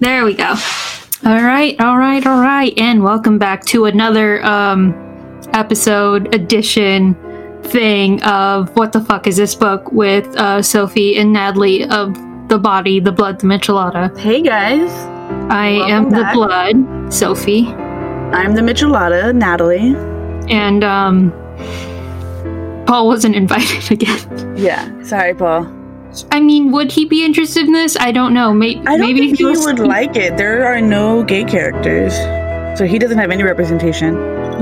There we go. All right, all right, all right, and welcome back to another um, episode edition thing of what the fuck is this book with uh, Sophie and Natalie of the body, the blood, the Michelada. Hey guys, I Welcome am back. the blood, Sophie, I'm the Michelada, Natalie. and um, Paul wasn't invited again. Yeah, sorry, Paul. I mean, would he be interested in this? I don't know. May- I don't maybe think he was- would like it. There are no gay characters, so he doesn't have any representation.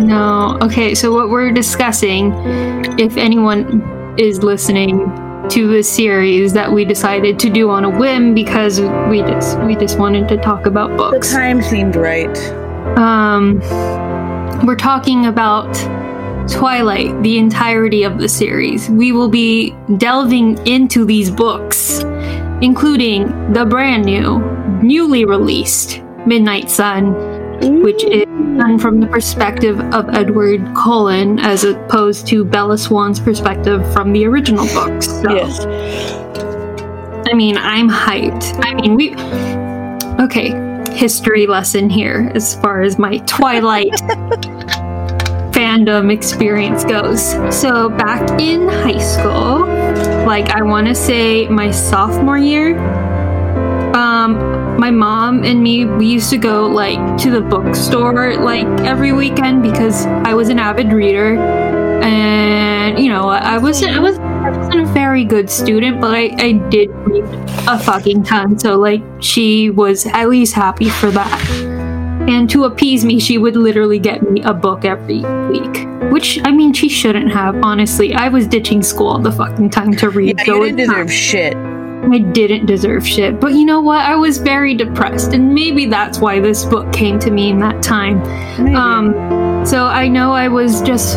No. Okay, so what we're discussing, if anyone is listening to this series that we decided to do on a whim because we just we just wanted to talk about books. The time seemed right. Um we're talking about Twilight, the entirety of the series. We will be delving into these books, including the brand new, newly released Midnight Sun, which is done from the perspective of Edward Cullen as opposed to Bella Swan's perspective from the original books. So, Yes. I mean, I'm hyped. I mean, we. Okay, history lesson here as far as my Twilight fandom experience goes. So, back in high school, like I want to say my sophomore year, um, my mom and me, we used to go like to the bookstore like every weekend because I was an avid reader, and you know I wasn't I was I wasn't a very good student, but I I did read a fucking ton. So like she was at least happy for that. And to appease me, she would literally get me a book every week. Which I mean, she shouldn't have. Honestly, I was ditching school all the fucking time to read. Yeah, so you didn't deserve shit. I didn't deserve shit. But you know what? I was very depressed, and maybe that's why this book came to me in that time. Maybe. Um, so I know I was just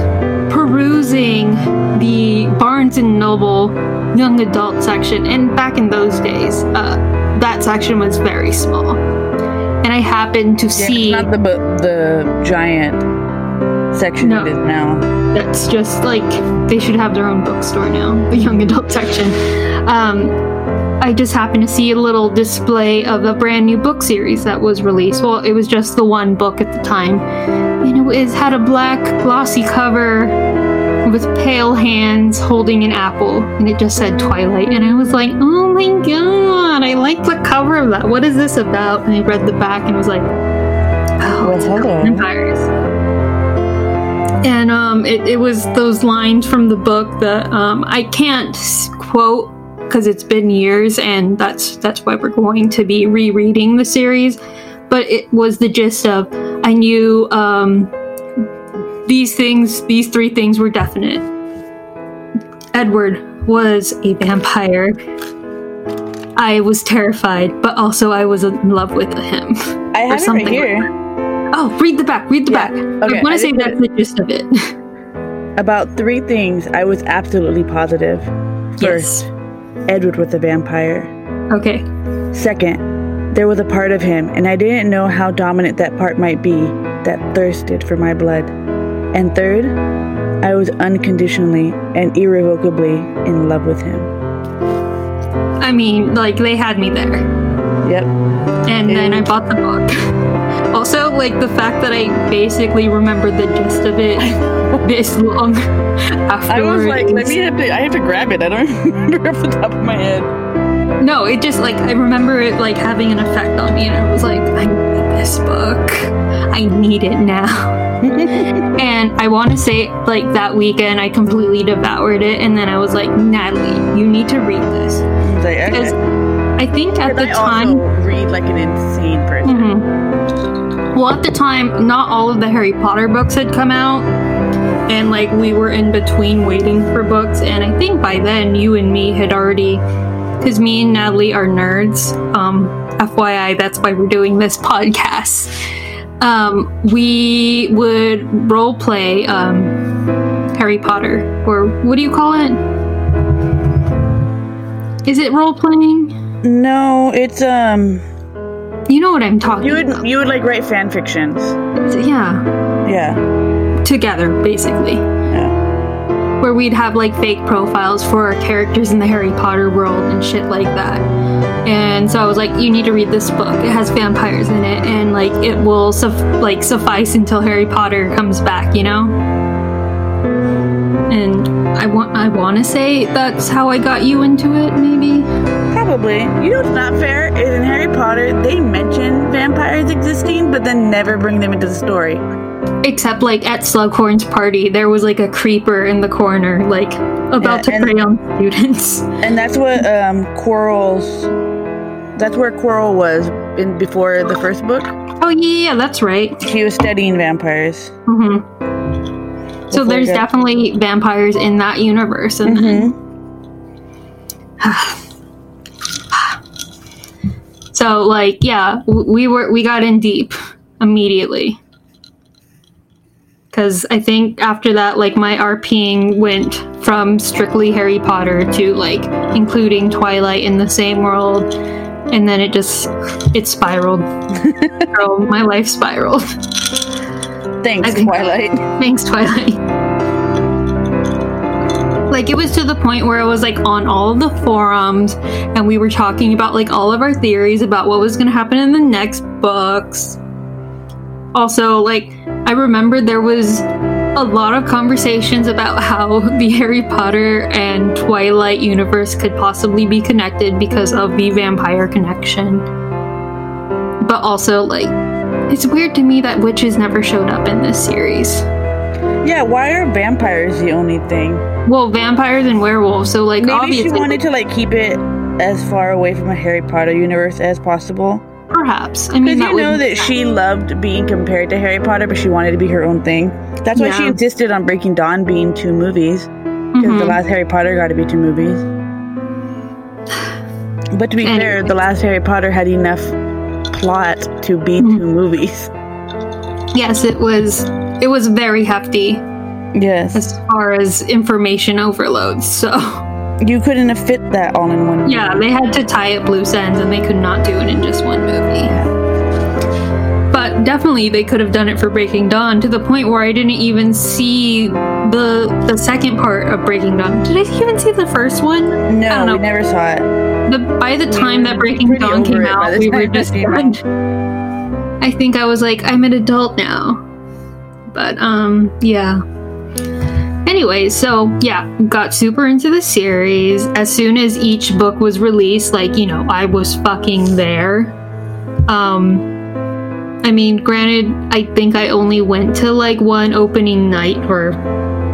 perusing the Barnes and Noble young adult section, and back in those days, uh, that section was very small. And I happened to Yeah, see it's not the the giant section No. it is now. that's just like they should have their own bookstore now, the young adult section. Um, I just happened to see a little display of a brand new book series that was released. Well, it was just the one book at the time, and it was, had a black glossy cover with pale hands holding an apple, and it just said Twilight. And I was like, oh my god, I like the cover of that. What is this about? And I read the back and was like, oh, it's vampires. And um, it, it was those lines from the book that um, I can't quote because it's been years, and that's that's why we're going to be rereading the series. But it was the gist of I knew um, these things, these three things were definite. Edward was a vampire. I was terrified, but also I was in love with him. I have it right like here. Oh, read the back. Read the Yeah, back. okay, I want to say that's the gist of it. About three things I was absolutely positive. First, Edward was a vampire. Okay. Second, there was a part of him, and I didn't know how dominant that part might be, that thirsted for my blood. And third, I was unconditionally and irrevocably in love with him. I mean, like they had me there, Yep. and then I bought the book. Also, like the fact that I basically remembered the gist of it this long afterwards. I was like, let me have to, I have to grab it. I don't remember off the top of my head. No, it just like I remember it like having an effect on me, and I was like, I this book. I need it now. and I want to say, like that weekend, I completely devoured it, and then I was like, Natalie, you need to read this like, because okay. I think at the I time. read like an insane person. Mhm. Well, at the time, not all of the Harry Potter books had come out, and like we were in between waiting for books. And I think by then, you and me had already, because me and Natalie are nerds. Um, FYI, that's why we're doing this podcast. Um, we would role play um, Harry Potter, or what do you call it? Is it role playing? No, it's um, You know what I'm talking you would about. you would like write fan fictions. Yeah. Yeah. together basically Yeah. Where we'd have like fake profiles for our characters in the Harry Potter world and shit like that. And so I was like, you need to read this book. It has vampires in it, and like it will suf- like suffice until Harry Potter comes back, you know. And I want I want to say that's how I got you into it, maybe. Probably. You know what's not fair is in Harry Potter they mention vampires existing, but then never bring them into the story. Except like at Slughorn's party, there was like a creeper in the corner, like about Yeah, to prey on students. And that's what um Quirrell's. That's where Quirrell was in before the first book. Oh yeah, that's right. She was studying vampires. hmm So there's that- definitely vampires in that universe, and then so like yeah, we were we got in deep immediately because I think after that, like my RPing went from strictly Harry Potter to like including Twilight in the same world, and then it just it spiraled. so my life spiraled. Thanks, think- Twilight. Thanks, Twilight. Like it was to the point where I was like on all of the forums and we were talking about like all of our theories about what was gonna happen in the next books. Also, like I remember there was a lot of conversations about how the Harry Potter and Twilight universe could possibly be connected because of the vampire connection. But also like it's weird to me that witches never showed up in this series. Yeah, why are vampires the only thing? Well, vampires and werewolves. So, like, Maybe obviously, she wanted to like keep it as far away from a Harry Potter universe as possible. Perhaps. I mean, Because that you know that she loved being compared to Harry Potter, but she wanted to be her own thing. That's why she insisted on Breaking Dawn being two movies. Because the Mhm. last Harry Potter got to be two movies. But to be fair, the last Harry Potter had enough plot to be Mhm. two movies. Yes, it was. It was very hefty Yes. as far as information overload. So, You couldn't have fit that all in one. yeah, they had to tie up loose ends, and they could not do it in just one movie. But definitely, they could have done it for Breaking Dawn to the point where I didn't even see the the second part of Breaking Dawn. Did I even see the first one? I No, don't know. we never saw it. The by the time that Breaking Dawn came out, we were just. I think I was like, I'm an adult now. But um, yeah. Anyway, so yeah, got super into the series. As soon as each book was released, like, you know, I was fucking there. Um I mean, granted, I think I only went to like one opening night or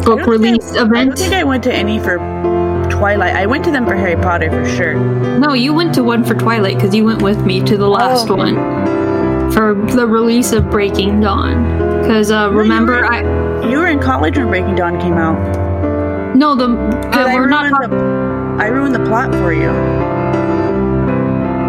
book think I- release I don't think I went to any for Twilight. I went to them for Harry Potter for sure. No, you went to one for Twilight because you went with me to the last Oh, one for the release of Breaking Dawn. Because uh, remember, I You were in college when Breaking Dawn came out. no the I we're not ruined the, I ruined the plot for you.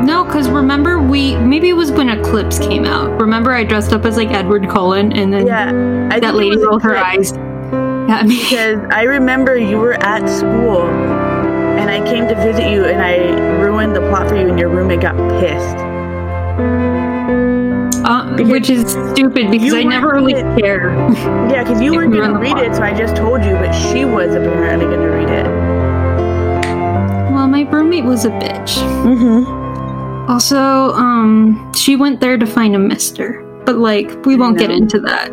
no because remember we maybe it was when Eclipse came out. Remember I dressed up as like Edward Cullen and then Yeah, I that lady rolled her eyes at me. because I remember you were at school, and I came to visit you, and I ruined the plot for you, and your roommate got pissed. Because which is stupid because I never really weren't care. Yeah, because you weren't gonna read it, so I just told you, but she was apparently gonna read it. well, my roommate was a bitch. Mm-hmm. Also, um, she went there to find a mister, but like we won't get into that.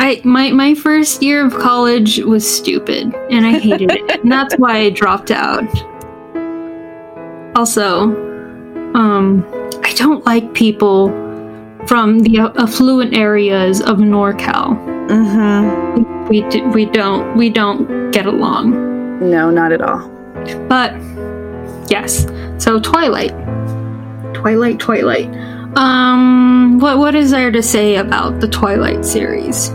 I my my first year of college was stupid, and I hated it, and that's why I dropped out. Also, um, don't like people from the affluent areas of NorCal. Mm-hmm. We we don't we don't get along. No, not at all. But yes, so Twilight, Twilight, Twilight. Um, what what is there to say about the Twilight series?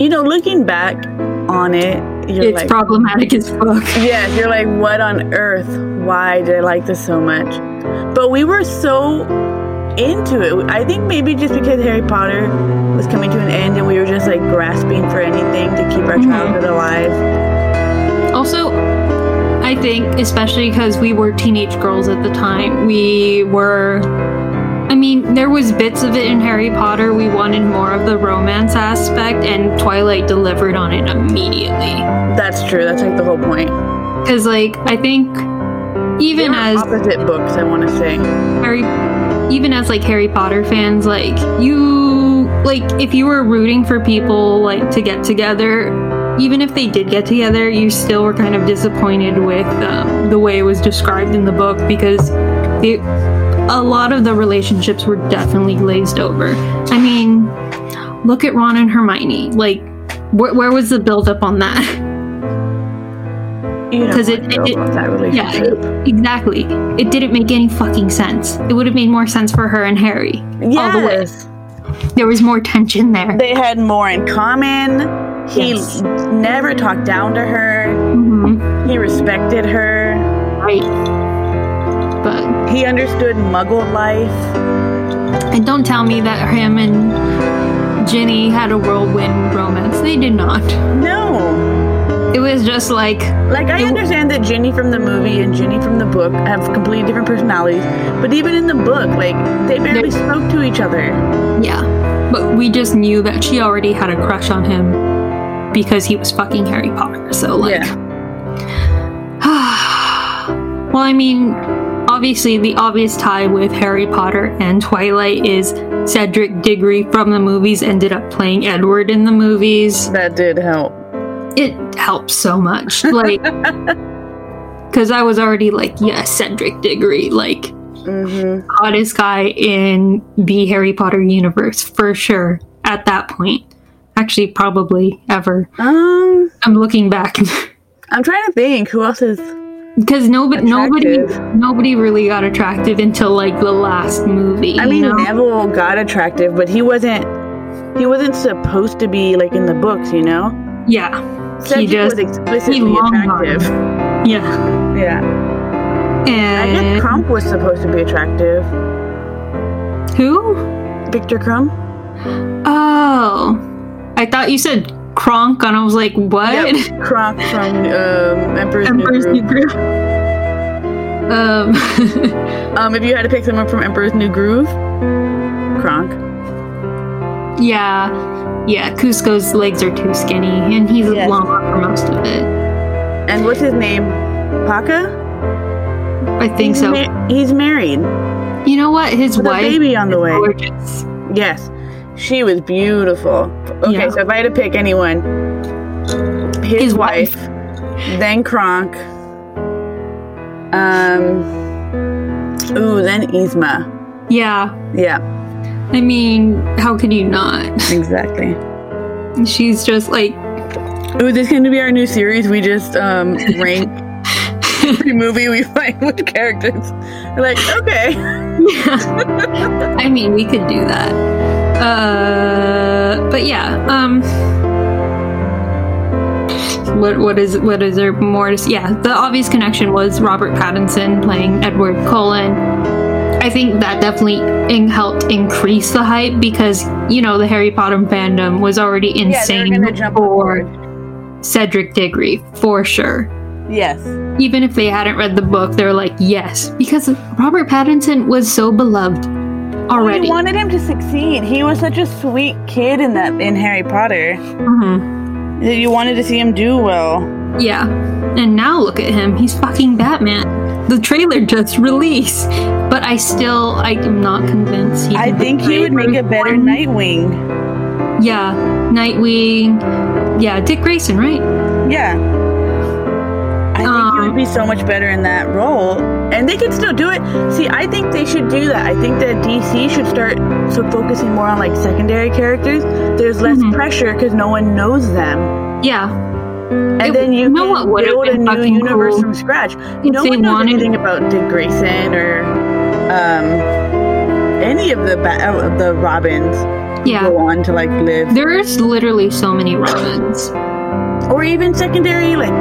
You know, looking back on it, you're it's like, problematic as fuck. yeah, you're like, what on earth? Why did I like this so much? But we were so into it. I think maybe just because Harry Potter was coming to an end and we were just like grasping for anything to keep our Mhm. childhood alive. Also, I think especially because we were teenage girls at the time, we were I mean, there was bits of it in Harry Potter. We wanted more of the romance aspect, and Twilight delivered on it immediately. That's true. That's like the whole point. Because, like, I think even as opposite books, I want to say. Harry, even as like Harry Potter fans, like you, like if you were rooting for people like to get together, even if they did get together, you still were kind of disappointed with um, the way it was described in the book because it, a lot of the relationships were definitely glazed over. I mean, look at Ron and Hermione. Like, wh- where was the build up on that? You know, 'Cause it- it- that Yeah, exactly. It didn't make any fucking sense. It would have made more sense for her and Harry. All the way. Yes. There was more tension there. They had more in common. He Yes. never talked down to her. hmm He respected her. Right. But He understood muggle life. and don't tell me that him and Ginny had a whirlwind romance. They did not. No. It was just like Like, I It- understand that Ginny from the movie and Ginny from the book have completely different personalities, but even in the book, like, they barely spoke to each other. yeah. But we just knew that she already had a crush on him because he was fucking Harry Potter. So like Yeah. well, I mean, obviously, the obvious tie with Harry Potter and Twilight is Cedric Diggory from the movies ended up playing Edward in the movies. That did help. It helps so much. Like, because I was already like, yes, Cedric Diggory, like, hmm hottest guy in the Harry Potter universe for sure at that point. Actually, probably ever. Um, I'm looking back. I'm trying to think who else is. Because nobody, nobody, Attractive. nobody really got attractive until like the last movie. I mean, know? Neville got attractive, but he wasn't. He wasn't supposed to be like in the books, you know. yeah, Cedric just- was explicitly attractive. yeah, Yeah, And I guess Krum was supposed to be attractive. who? Viktor Krum. Oh, I thought you said Kronk, and I was like, what? Yep, Kronk from um, Emperor's, Emperor's New New Groove. Groove. Um, Um, if you had to pick someone from Emperor's New Groove, Kronk. yeah, yeah. Kuzco's legs are too skinny, and he's Yes. long for most of it. And what's his name? Pacha? I think he's so. ma- he's married you know what? His with a wife baby on the way. gorgeous. Yes, she was beautiful. Okay, Yeah. so if I had to pick anyone, his, His wife, then Kronk, um, ooh, then Yzma. Yeah, Yeah, I mean, how could you not? exactly. She's just like Oh, this is going to be our new series. We just um rank every movie we find with characters. We're like, okay. yeah. I mean, we could do that. Uh, but yeah. Um, what what is what is there more? To, yeah, the obvious connection was Robert Pattinson playing Edward Cullen. I think that definitely in- helped increase the hype because you know the Harry Potter fandom was already Yeah, insane going to jump on for. Cedric Diggory for sure. Yes. even if they hadn't read the book, they're like, yes, because Robert Pattinson was so beloved already. We wanted him to succeed. He was such a sweet kid in that in Harry Potter. Mhm. that You wanted to see him do well. Yeah, and now look at him. He's fucking Batman. The trailer just released, but I still, I am not convinced. I think he would make a better Bruce Nightwing. Yeah, Nightwing. Yeah, Dick Grayson, right? Yeah. I think he would be so much better in that role. And they could still do it. See, I think they should do that. I think that DC should start so focusing more on like secondary characters. There's less Mhm. pressure because no one knows them. Yeah, And It- then you, you know can build a new universe cool? from scratch. If no one knows wanted- anything about Dick Grayson or um, any of the ba- uh, the Robins who yeah. go on to like live, There's literally so many Robins. or even secondary like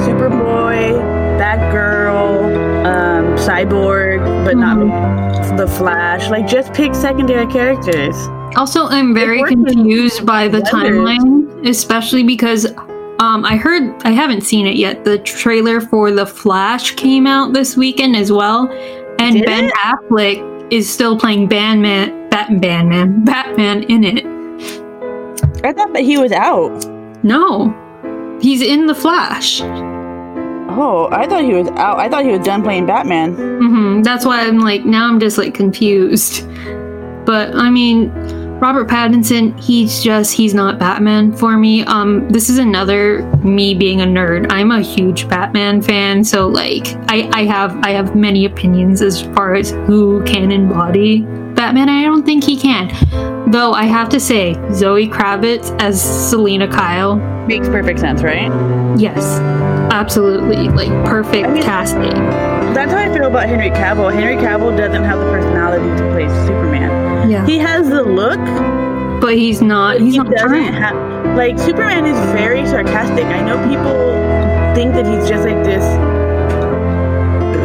Superboy, Batgirl, um, Cyborg, but Mhm. not the Flash. Like just pick secondary characters. Also, I'm very confused by the timeline, especially because um, I heard I haven't seen it yet. The trailer for The Flash came out this weekend as well, and Did Ben it? Affleck is still playing Batman, Batman, Batman in it. I thought that he was out. No, he's in the Flash. Oh, I thought he was out. I thought he was done playing Batman. hmm That's why I'm like now I'm just like confused. But I mean, Robert Pattinson, he's just he's not Batman for me. Um, this is another me being a nerd. I'm a huge Batman fan, so like I I have I have many opinions as far as who can embody Batman. I don't think he can. Though I have to say, Zoe Kravitz as Selina Kyle, Makes perfect sense, right? yes, absolutely, like perfect I mean- casting. That's how I feel about Henry Cavill. Henry Cavill doesn't have the personality to play Superman. Yeah, He has the look, but he's not. He's he not doesn't trying. have. Like Superman is very sarcastic. I know people think that he's just like this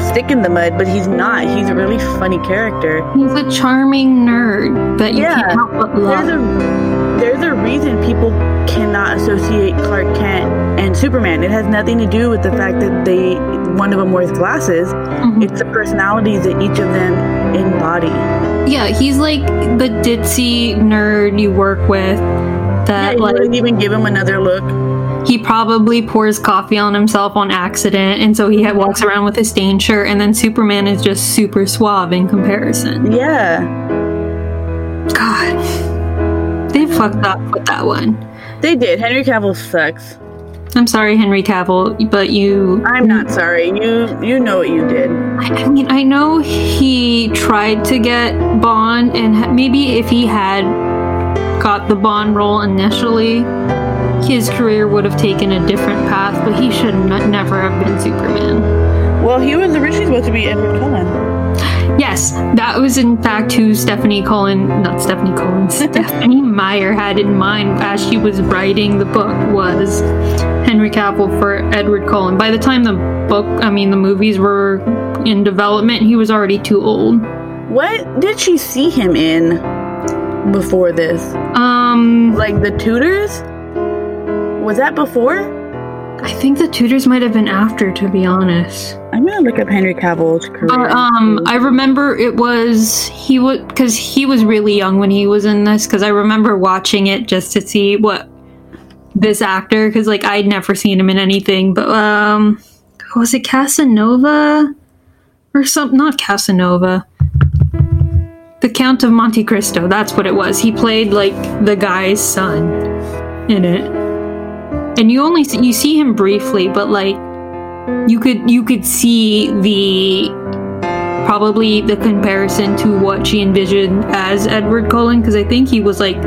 stick in the mud, but he's not. He's a really funny character. He's a charming nerd that you Yeah. can't help but love. There's a there's a reason people cannot associate Clark Kent and Superman. It has nothing to do with the fact that they one of them wears glasses. Mhm. It's the personalities that each of them embody. Yeah, he's like the ditzy nerd you work with. Yeah, That you like wouldn't even give him another look. he probably pours coffee on himself on accident, and so he walks around with a stained shirt. And then Superman is just super suave in comparison. Yeah. God, they fucked up with that one. They did. Henry Cavill sucks. I'm sorry, Henry Cavill, but you. I'm not sorry. You you know what you did. I I mean, I know he tried to get Bond, and ha- maybe if he had got the Bond role initially, his career would have taken a different path. But he should not, never have been Superman. Well, he was originally supposed to be Edward Cullen. Yes, that was in fact who Stephanie Cullen, not Stephanie Cullen, Stephanie Meyer had in mind as she was writing the book was Henry Cavill for Edward Cullen. By the time the book, I mean the movies were in development, he was already too old. What did she see him in before this? Um, Like the Tudors? Was that before? I think the Tudors might have been after, to be honest. I'm gonna look up Henry Cavill's career. But um, I remember it was he was because he was really young when he was in this. Because I remember watching it just to see what this actor. Because like I'd never seen him in anything. But um, was it Casanova or something? Not Casanova. The Count of Monte Cristo. That's what it was. He played like the guy's son in it, and you only see, you see him briefly, but like you could you could see the probably the comparison to what she envisioned as Edward Cullen because I think he was like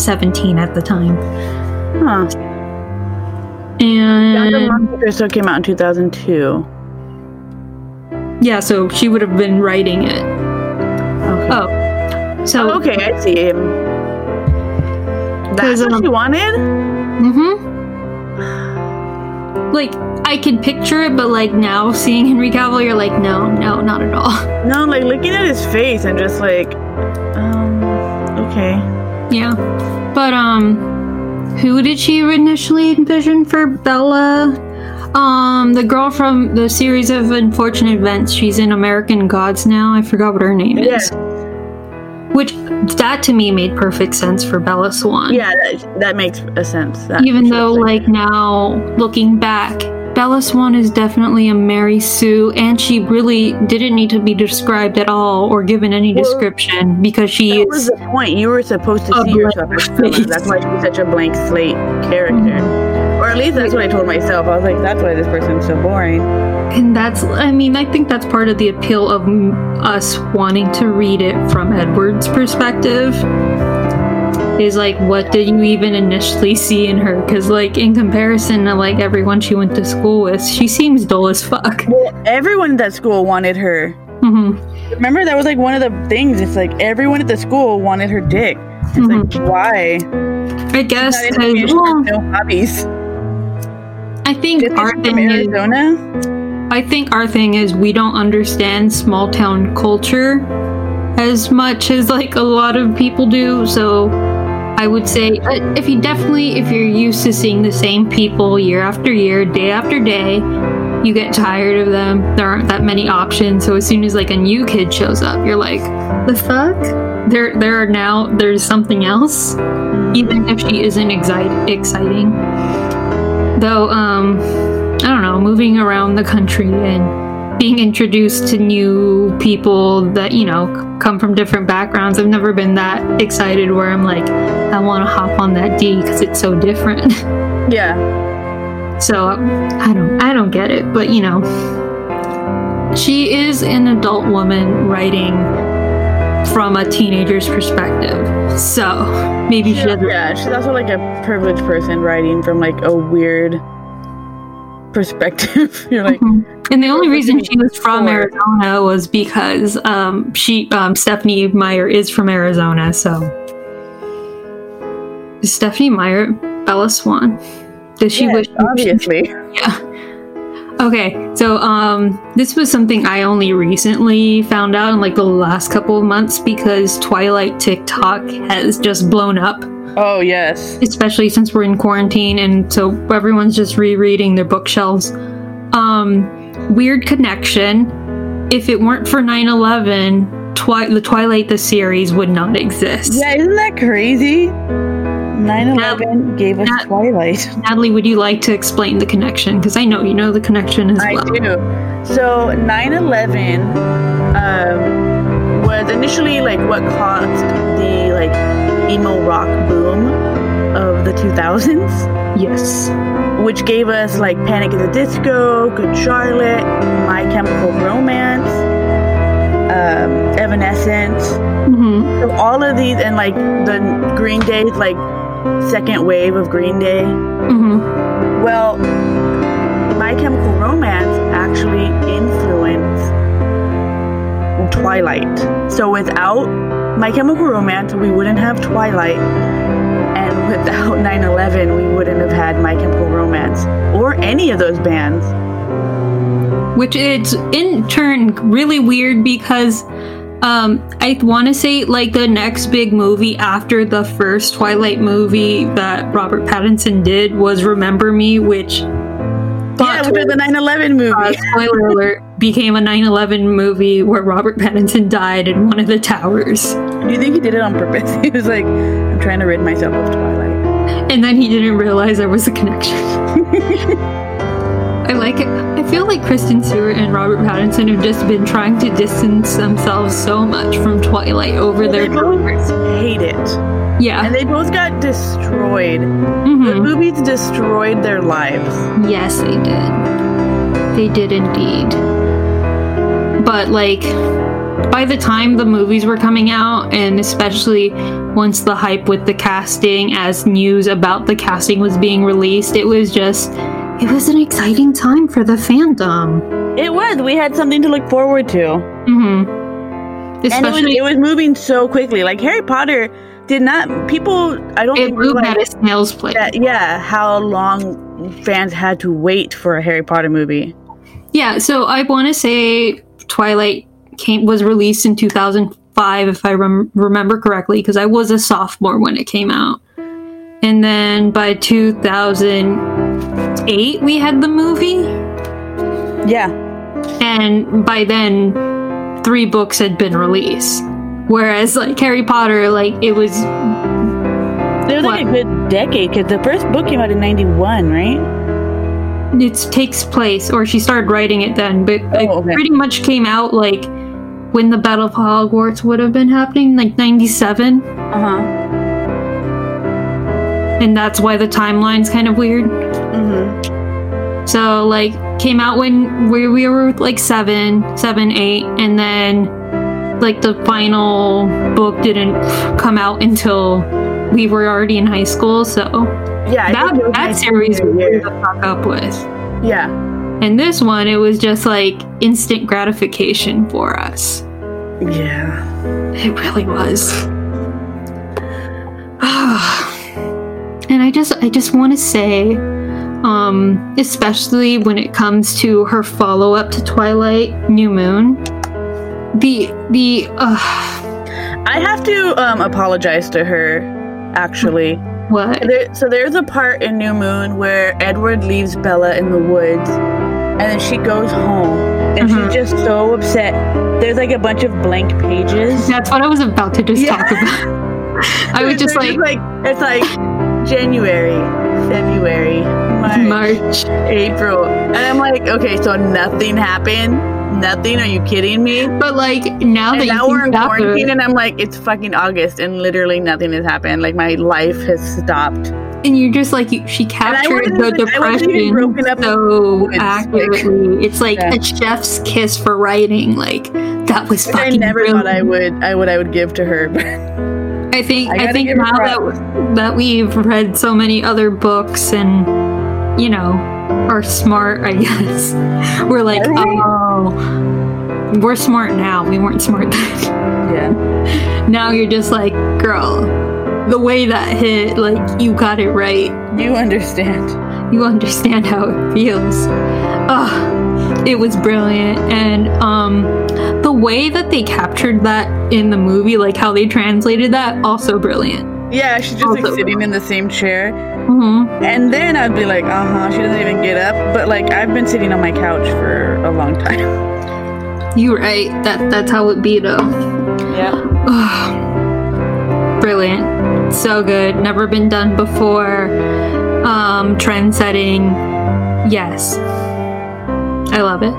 17 at the time. Huh. And Monte Cristo came out in 2002. yeah, so she would have been writing it. Okay. Oh. So Oh, okay, I see That's 'Cause, what um, you wanted? Mhm. Like I can picture it, but like now seeing Henry Cavill, you're like, no, no, not at all. No, like looking at his face and just like, um, okay. Yeah. But um who did she initially envision for Bella? Um the girl from the series of unfortunate events. She's in American Gods now. I forgot what her name is. Yeah. Which that to me made perfect sense for Bella Swan. Yeah, that, that makes a sense. That Even though like now looking back, Bella Swan is definitely a Mary Sue and she really didn't need to be described at all or given any Well, description because she that was the point. You were supposed to see yourself. That's why she's such a blank slate character. Mm-hmm. Or at least that's what I told myself. I was like, that's why this person's so boring. And that's, I mean, I think that's part of the appeal of us wanting to read it from Edward's perspective. Is like, what did you even initially see in her? Because, like, in comparison to like everyone she went to school with, she seems dull as fuck. Well, everyone at that school wanted her. hmm Remember, that was like one of the things. It's like everyone at the school wanted her dick. It's like, why? I guess, Not 'cause- information, well, no hobbies. I think Just our from thing is, I think our thing is we don't understand small town culture as much as like a lot of people do. So I would say uh, if you definitely if you're used to seeing the same people year after year, day after day, you get tired of them. There aren't that many options. So as soon as like a new kid shows up, you're like, the fuck? There there are now there's something else. Even if she isn't exci- exciting. Though um I don't know, moving around the country and being introduced to new people that, you know, come from different backgrounds. I've never been that excited where I'm like, I want to hop on that D because it's so different. Yeah. So I don't I don't get it, but you know, she is an adult woman writing from a teenager's perspective. So maybe she doesn't. Yeah, she's also like a privileged person writing from like a weird perspective. You're like, And the only reason she was from Arizona was because um, she um, Stephanie Meyer is from Arizona. So Stephanie Meyer Bella Swan? Does she yes, wish? obviously. Yeah. Okay, so um, this was something I only recently found out in like the last couple of months because Twilight TikTok has just blown up, Oh yes. especially since we're in quarantine and so everyone's just rereading their bookshelves. Um, weird connection. If it weren't for 9 11, Twi- the Twilight the series would not exist. Yeah, isn't that crazy? 9/11 gave us Nat- Twilight. Natalie, would you like to explain the connection? Because I know you know the connection as I well. I do. So 9/11 um, was initially like what caused the like emo rock boom of the 2000s, Yes. which gave us like Panic at the Disco, Good Charlotte, My Chemical Romance, um, Evanescence. hmm So all of these and like the Green Day's like second wave of Green Day. hmm Well, My Chemical Romance actually influenced Twilight. So without My Chemical Romance, we wouldn't have Twilight. And without 9 11, we wouldn't have had My Chemical Romance or any of those bands. which is in turn really weird because um i want to say like the next big movie after the first twilight movie that robert pattinson did was remember me which Yeah, which was the 9 11 movie. uh, spoiler alert became a 9-11 movie where robert pattinson died in one of the towers Do you think he did it on purpose? He was like, I'm trying to rid myself of Twilight. and then he didn't realize there was a connection I like it. I feel like Kristen Stewart and Robert Pattinson have just been trying to distance themselves so much from Twilight over their They both hate it. Yeah. And they both got destroyed. The Mhm. movies destroyed their lives. Yes, they did. They did indeed. But like by the time the movies were coming out and especially once the hype with the casting as news about the casting was being released, it was just it was an exciting time for the fandom. It was. We had something to look forward to. Mhm. And it was, Especially it was moving so quickly. Like Harry Potter did not people I don't it moved at a snail's pace. yeah, how long fans had to wait for a Harry Potter movie. Yeah, so I want to say Twilight came was released in 2005 if I rem- remember correctly because I was a sophomore when it came out. And then by 2008 we had the movie Yeah. and by then three books had been released. Whereas like Harry Potter like it was It was like a good decade because the first book came out in 91, right? it takes place or she started writing it then but it okay. pretty much came out like when the Battle of Hogwarts would have been happening like 97 Uh huh. and that's why the timeline's kind of weird. So like came out when we, we were like seven, seven, eight, and then like the final book didn't come out until we were already in high school. So Yeah. That that series we to fuck up with. Yeah. And this one, it was just like instant gratification for us. Yeah. It really was. and I just I just want to say um especially when it comes to her follow-up to Twilight New Moon the the uh I have to um, apologize to her, actually. What? There, so there's a part in New Moon where Edward leaves Bella in the woods, and then she goes home, and Mhm. she's just so upset. There's like a bunch of blank pages. That's what I was about to just Yeah. talk about. I was just They're like, it's like January, February, March. April, and I'm like, okay, so nothing happened. Nothing? Are you kidding me? But like now And that now we're in quarantine, and I'm like, it's fucking August, and literally nothing has happened. Like my life has stopped. and you're just like you, she captured the even- I wasn't even depression so accurately. it's like Yeah. a chef's kiss for writing. Like that was Which I never brilliant. thought I would. I would. I would give to her. I think I I, think now that that we've read so many other books and you know are smart, I guess we're like, oh, we're smart now. We weren't smart then. yeah, now you're just like, girl, the way that hit, like you got it right. you understand. You understand how it feels. Ugh, it was brilliant, and um, the way that they captured that in the movie, like how they translated that, also brilliant. Yeah, she's just like sitting in the same chair, hmm and then I'd be like, uh huh. She doesn't even get up. But like, I've been sitting on my couch for a long time. You're right. That that's how it be though. Yeah. Brilliant. So good. Never been done before. Um, trend setting. Yes. I love it.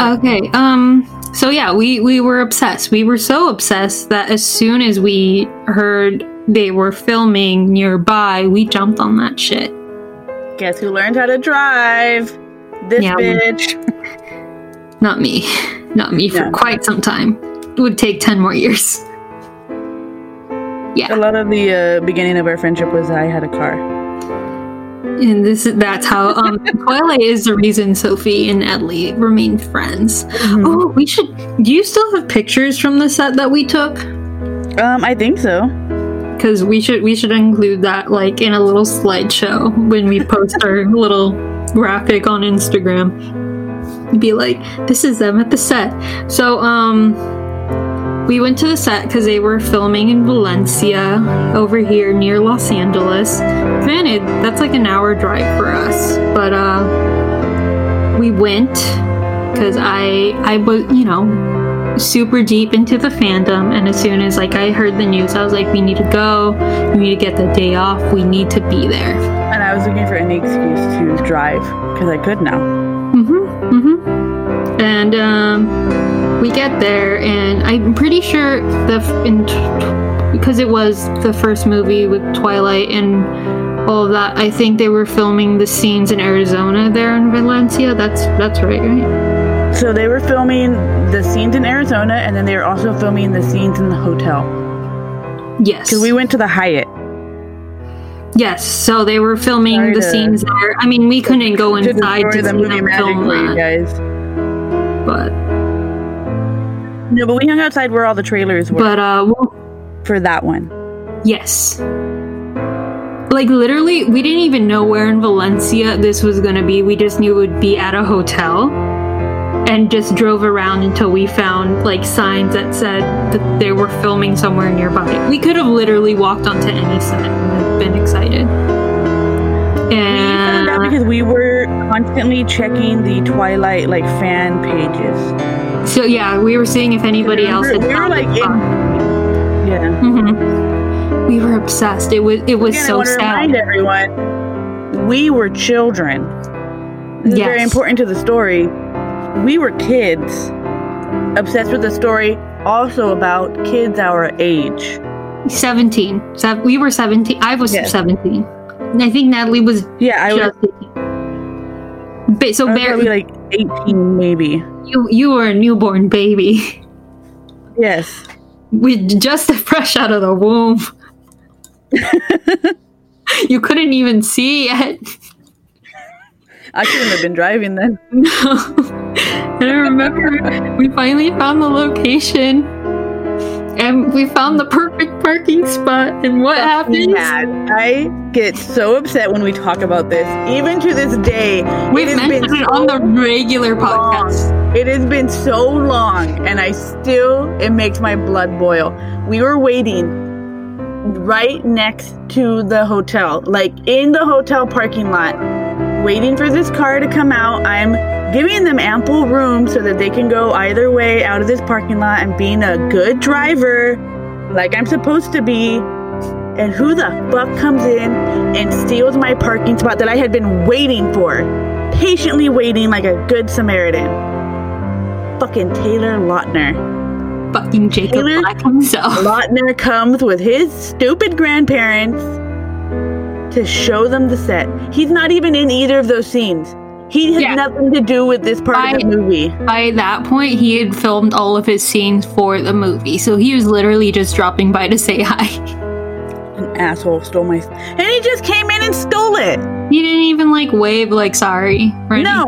Okay. Um, so yeah, we, we were obsessed. We were so obsessed that as soon as we heard they were filming nearby, we jumped on that shit. Guess who learned how to drive? This Yeah, we- bitch. Not me. Not me for Yeah. quite some time. It would take 10 more years. Yeah. A lot of the uh, beginning of our friendship was I had a car. And this is that's how um Twilight is the reason Sophie and Natalie remain friends. Mm-hmm. Oh, we should do you still have pictures from the set that we took? Um, I think so. Because we should we should include that like in a little slideshow when we post our little graphic on Instagram. Be like, this is them at the set. So um we went to the set because they were filming in Valencia over here near Los Angeles. Granted, that's like an hour drive for us, but uh, we went because I I was you know super deep into the fandom, and as soon as like I heard the news, I was like, we need to go. We need to get the day off. We need to be there. And I was looking for any excuse to drive because I could now. Mm-hmm. Mm-hmm. And um, we get there, and I'm pretty sure the t- because it was the first movie with Twilight and all of that. I think they were filming the scenes in Arizona there in Valencia. That's that's right, right? So they were filming the scenes in Arizona, and then they were also filming the scenes in the hotel. Yes. Because we went to the Hyatt. yes. So they were filming Sorry the to- scenes there. I mean, we couldn't go inside destroy to the see movie them film that, guys. but No, but we hung outside where all the trailers were but uh. we'll- for that one. Yes. Like literally, we didn't even know where in Valencia this was gonna be. We just knew it would be at a hotel, and just drove around until we found like signs that said that they were filming somewhere nearby. We could have literally walked onto any set and been excited. We found out because we were constantly checking the Twilight like fan pages. so yeah, we were seeing if anybody We else were- had we were like in, yeah. Mhm. We were obsessed. It was it was Again, I so want to sad. remind everyone, we were children. This is very important to the story. We were kids, obsessed with the story, also about kids our age. 17. Sev- we were 17. I was Yes. 17. And I think Natalie was Yeah, I was, 18. Ba- so I was probably like 18, maybe. you you were a newborn baby, Yes. We just fresh out of the womb. you couldn't even see yet. I shouldn't have been driving then. No. And I remember we finally found the location, and we found the perfect parking spot. And what happens? Mad. I get so upset when we talk about this. Even to this day, We've it has been mentioned it on the regular podcast. It has been so long, and I still, it makes my blood boil. We were waiting right next to the hotel, like in the hotel parking lot, waiting for this car to come out. I'm giving them ample room so that they can go either way out of this parking lot and being a good driver, like I'm supposed to be. And who the fuck comes in and steals my parking spot that I had been waiting for? Patiently waiting like a good Samaritan. Fucking Taylor Lautner. Fucking Jacob Taylor Black himself. Lautner comes with his stupid grandparents to show them the set. He's not even in either of those scenes. He had Yeah. nothing to do with this part of the movie. By that point, he had filmed all of his scenes for the movie, so he was literally just dropping by to say hi. An asshole stole my. And he just came in and stole it. He didn't even like wave like sorry or No.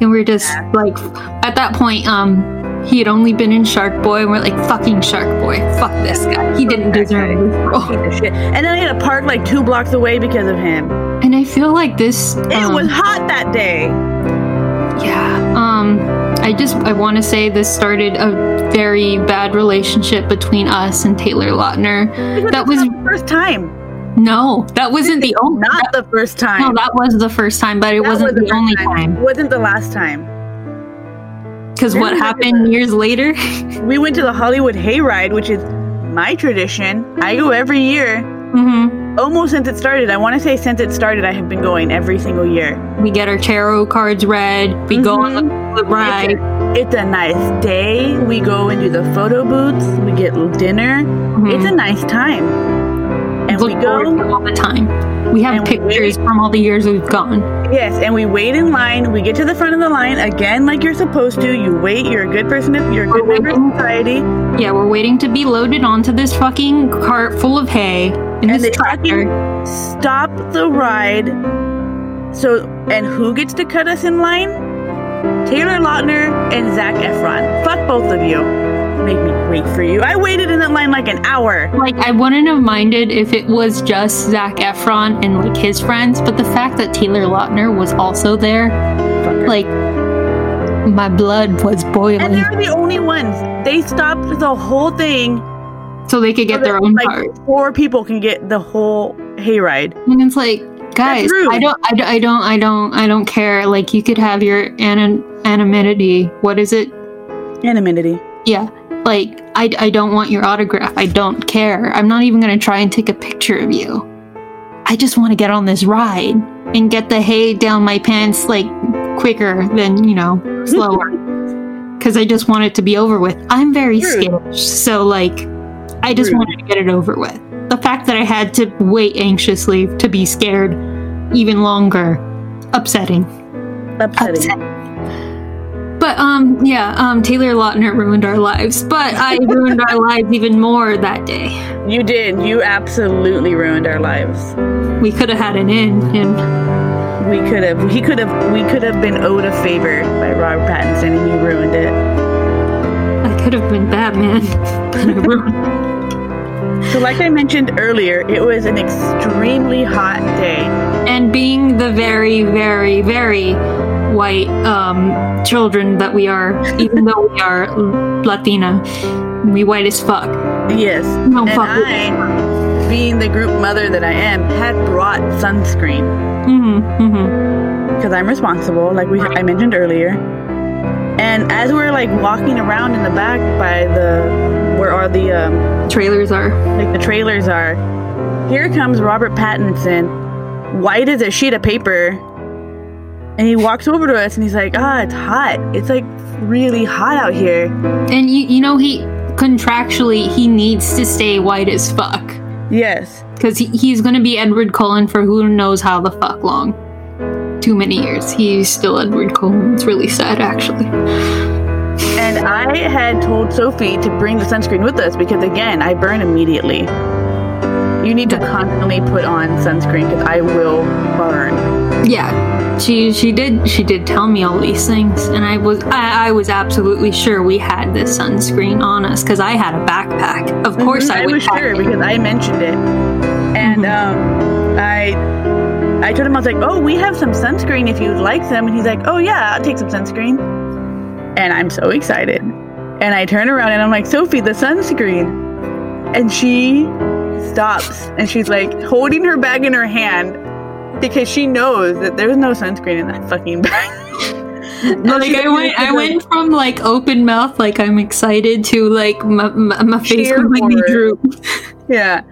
And we're just like at that point, um, he had only been in Shark Boy, and we're like, fucking Shark Boy, fuck this guy. He didn't deserve this role. Piece of shit. And then I had to park like two blocks away because of him. And I feel like this. It um, was hot that day. Yeah. Um, I just I want to say this started a very bad relationship between us and Taylor Lautner. That was the first time. no, that wasn't the only. Not the first time. no, that was the first time, but it That wasn't was the first only time. It wasn't the last time. Because what happened years later? We went to the Hollywood Hayride, which is my tradition. I go every year. hmm Almost since it started. I want to say since it started, I have been going every single year. We get our tarot cards read. We go on the, Mm-hmm. ride. It's a nice day. We go and do the photo booths. We get dinner. Mhm. It's a nice time. And we go. all the time. We have And we pictures from all the years we've gone. Yes, and we wait in line. We get to the front of the line again, like you're supposed to. You wait. You're a good person. If you're a good member of society. Yeah, we're waiting to be loaded onto this fucking cart full of hay in And this they tractor. stop the ride. So, and who gets to cut us in line? Taylor Lautner and Zac Efron. Fuck both of you. Make me wait for you. I waited in that line like an hour. Like, I wouldn't have minded if it was just Zac Efron and like his friends, but the fact that Taylor Lautner was also there, Fucker. like, my blood was boiling. and they're the only ones. They stopped the whole thing. so they could so get their own like, cart. Four people can get the whole hayride. And it's like, guys. I don't, I, don't- I don't, I don't, I don't care. Like, you could have your anon- anonymity. What is it? Anonymity. Yeah. Like, I, I don't want your autograph. I don't care. I'm not even going to try and take a picture of you. I just want to get on this ride and get the hay down my pants, like, quicker than, you know, slower. Because I just want it to be over with. I'm very skittish. So, like, I just Rude. wanted to get it over with. The fact that I had to wait anxiously to be scared even longer, upsetting. Upsetting. Upsetting. But um, yeah, um, Taylor Lautner ruined our lives, but I ruined our lives even more that day. You did. You absolutely ruined our lives. We could have had an in, and We could have. He could have. We could have been owed a favor by Robert Pattinson, and you ruined it. I could have been Batman. but I ruined- So, like I mentioned earlier, it was an extremely hot day. and being the very, very, very white um, children that we are, even though we are Latina, we white as fuck. Yes. No, and fuck. I, being the group mother that I am, had brought sunscreen Mm-hmm, mm-hmm. because I'm responsible, like we I mentioned earlier. And as we're like walking around in the back by the where all the um, Trailers are. like the trailers are, here comes Robert Pattinson, white as a sheet of paper, and he walks over to us and he's like, "Ah, it's hot. It's like really hot out here." And you, you know, he contractually he needs to stay white as fuck. Yes. Because he, he's going to be Edward Cullen for who knows how the fuck long. Too many years. He's still Edward Cullen. It's really sad, actually. And I had told Sophie to bring the sunscreen with us because, again, I burn immediately. You need to constantly put on sunscreen because I will burn. Yeah, she she did she did tell me all these things, and I was I, I was absolutely sure we had this sunscreen on us because I had a backpack. Of course, Mhm, I, I was sure it. because I mentioned it, and um, I I told him I was like, "Oh, we have some sunscreen if you'd like some," and he's like, "Oh yeah, I'll take some sunscreen," and I'm so excited. And I turn around and I'm like, "Sophie, the sunscreen," and she stops and she's like holding her bag in her hand because she knows that there's no sunscreen in that fucking bag. No, like I went, I went from like open mouth, like I'm excited, to like my, my, my face completely drooped, Yeah.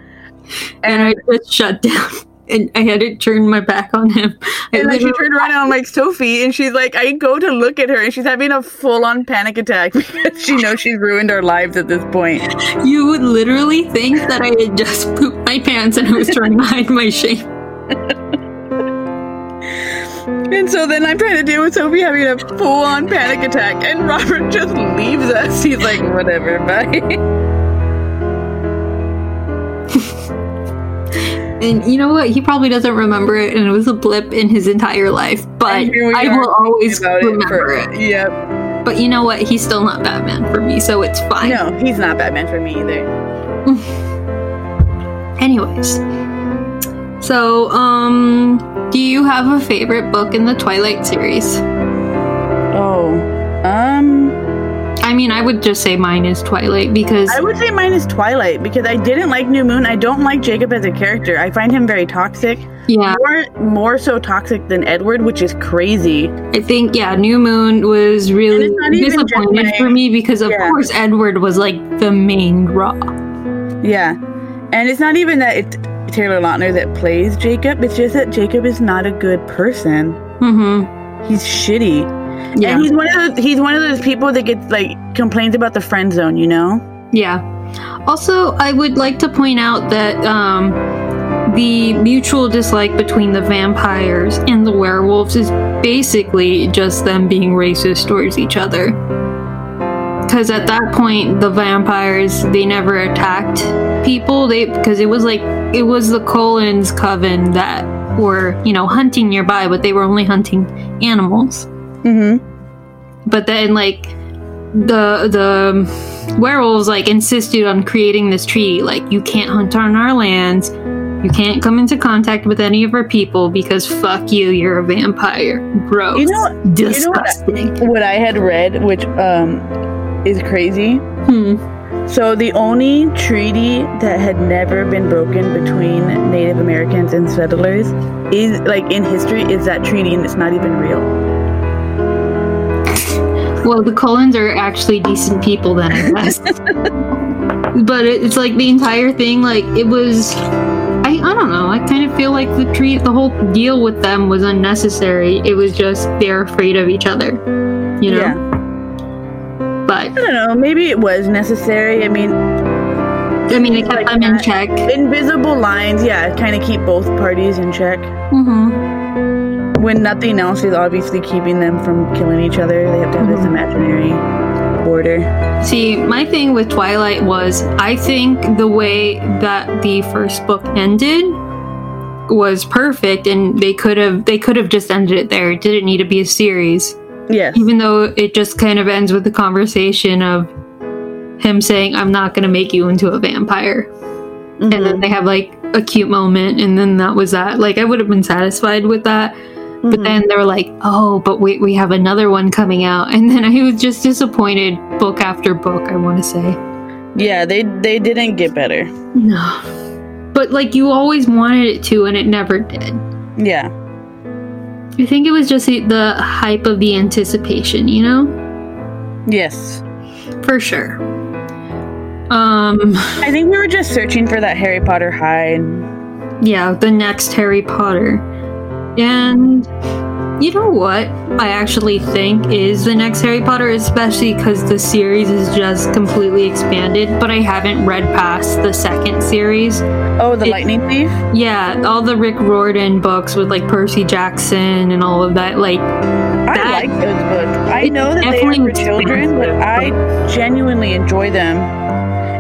and I just shut down, and I had to turn my back on him. I And then she turned around and I'm like, Sophie, and she's like, I go to look at her and she's having a full on panic attack because she knows she's ruined our lives at this point. you would literally think that I had just pooped my pants and I was trying to hide my shame. And so then I'm trying to deal with Sophie having a full on panic attack, and Robert just leaves us. He's like, whatever, bye. And you know what? He probably doesn't remember it, and it was a blip in his entire life. But And here we I will always remember it. it. Yep. But you know what? He's still not Batman for me, so it's fine. No, he's not Batman for me either. Anyways, so um, do you have a favorite book in the Twilight series? Oh, um, I mean, I would just say mine is Twilight because I would say mine is Twilight because I didn't like New Moon. I don't like Jacob as a character. I find him very toxic. yeah, More, more so toxic than Edward, which is crazy. I think yeah, New Moon was really And it's not even just disappointed for me because of Yeah. course Edward was like the main draw. Yeah. And it's not even that it's Taylor Lautner that plays Jacob. It's just that Jacob is not a good person. Mm-hmm. He's shitty. Yeah. And he's one of those he's one of those people that gets like complains about the friend zone, you know? Yeah. Also, I would like to point out that um, the mutual dislike between the vampires and the werewolves is basically just them being racist towards each other. Because at that point, the vampires they never attacked people. They because it was like it was the Cullens coven that were you know hunting nearby, but they were only hunting animals Mm-hmm. but then like the the werewolves like insisted on creating this treaty like you can't hunt on our lands you can't come into contact with any of our people because fuck you you're a vampire gross You know what- you know what I- disgusting What I had read, which um is crazy. Hmm. So the only treaty that had never been broken between Native Americans and settlers is like in history is that treaty and it's not even real. well the Cullens are actually decent people then i guess but it's like the entire thing like it was I, I don't know i kind of feel like the treat the whole deal with them was unnecessary it was just they're afraid of each other you know Yeah. But I don't know, maybe it was necessary. I mean, I mean, it kept Like them in check. invisible lines, yeah, kind of keep both parties in check. Mm-hmm. When nothing else is obviously keeping them from killing each other, they have to have this Mhm. imaginary border. See, my thing with Twilight was I think the way that the first book ended was perfect, and they could have they could have just ended it there. It didn't need to be a series, Yes. even though it just kind of ends with the conversation of him saying, "I'm not going to make you into a vampire," and then Mhm. they have like a cute moment, and then that was that. Like I would have been satisfied with that. But Mhm. then they were like, oh, but wait, we have another one coming out. And then I was just disappointed book after book, I want to say. yeah, they they didn't get better. No. But like you always wanted it to, and it never did. Yeah. I think it was just the, hype of the anticipation, you know? Yes. For sure. Um, I think we were just searching for that Harry Potter high. Yeah, the next Harry Potter. And you know what I actually think is the next Harry Potter, especially because the series is just completely expanded, but I haven't read past the second series. oh, the It- Lightning Thief. Yeah, all the Rick Riordan books with like Percy Jackson and all of that. Like, I that- like those books. I know that they are for children, but I genuinely enjoy them.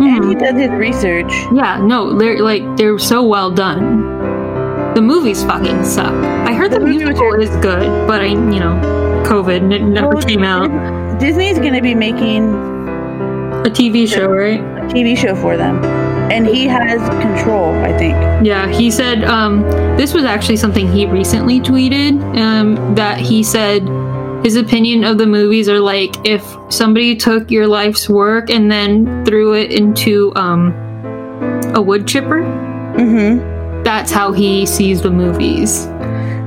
And he mhm. does his research. yeah, no, they're like they're so well done. The movies fucking suck. I heard the, The musical is good, but I, you know, COVID it never Well, came out. Disney's going to be making A TV show, right? a TV show for them. And he has control, I think. Yeah, he said um, this was actually something he recently tweeted. Um, that he said his opinion of the movies are like if somebody took your life's work and then threw it into um, a wood chipper. Mm-hmm. That's how he sees the movies.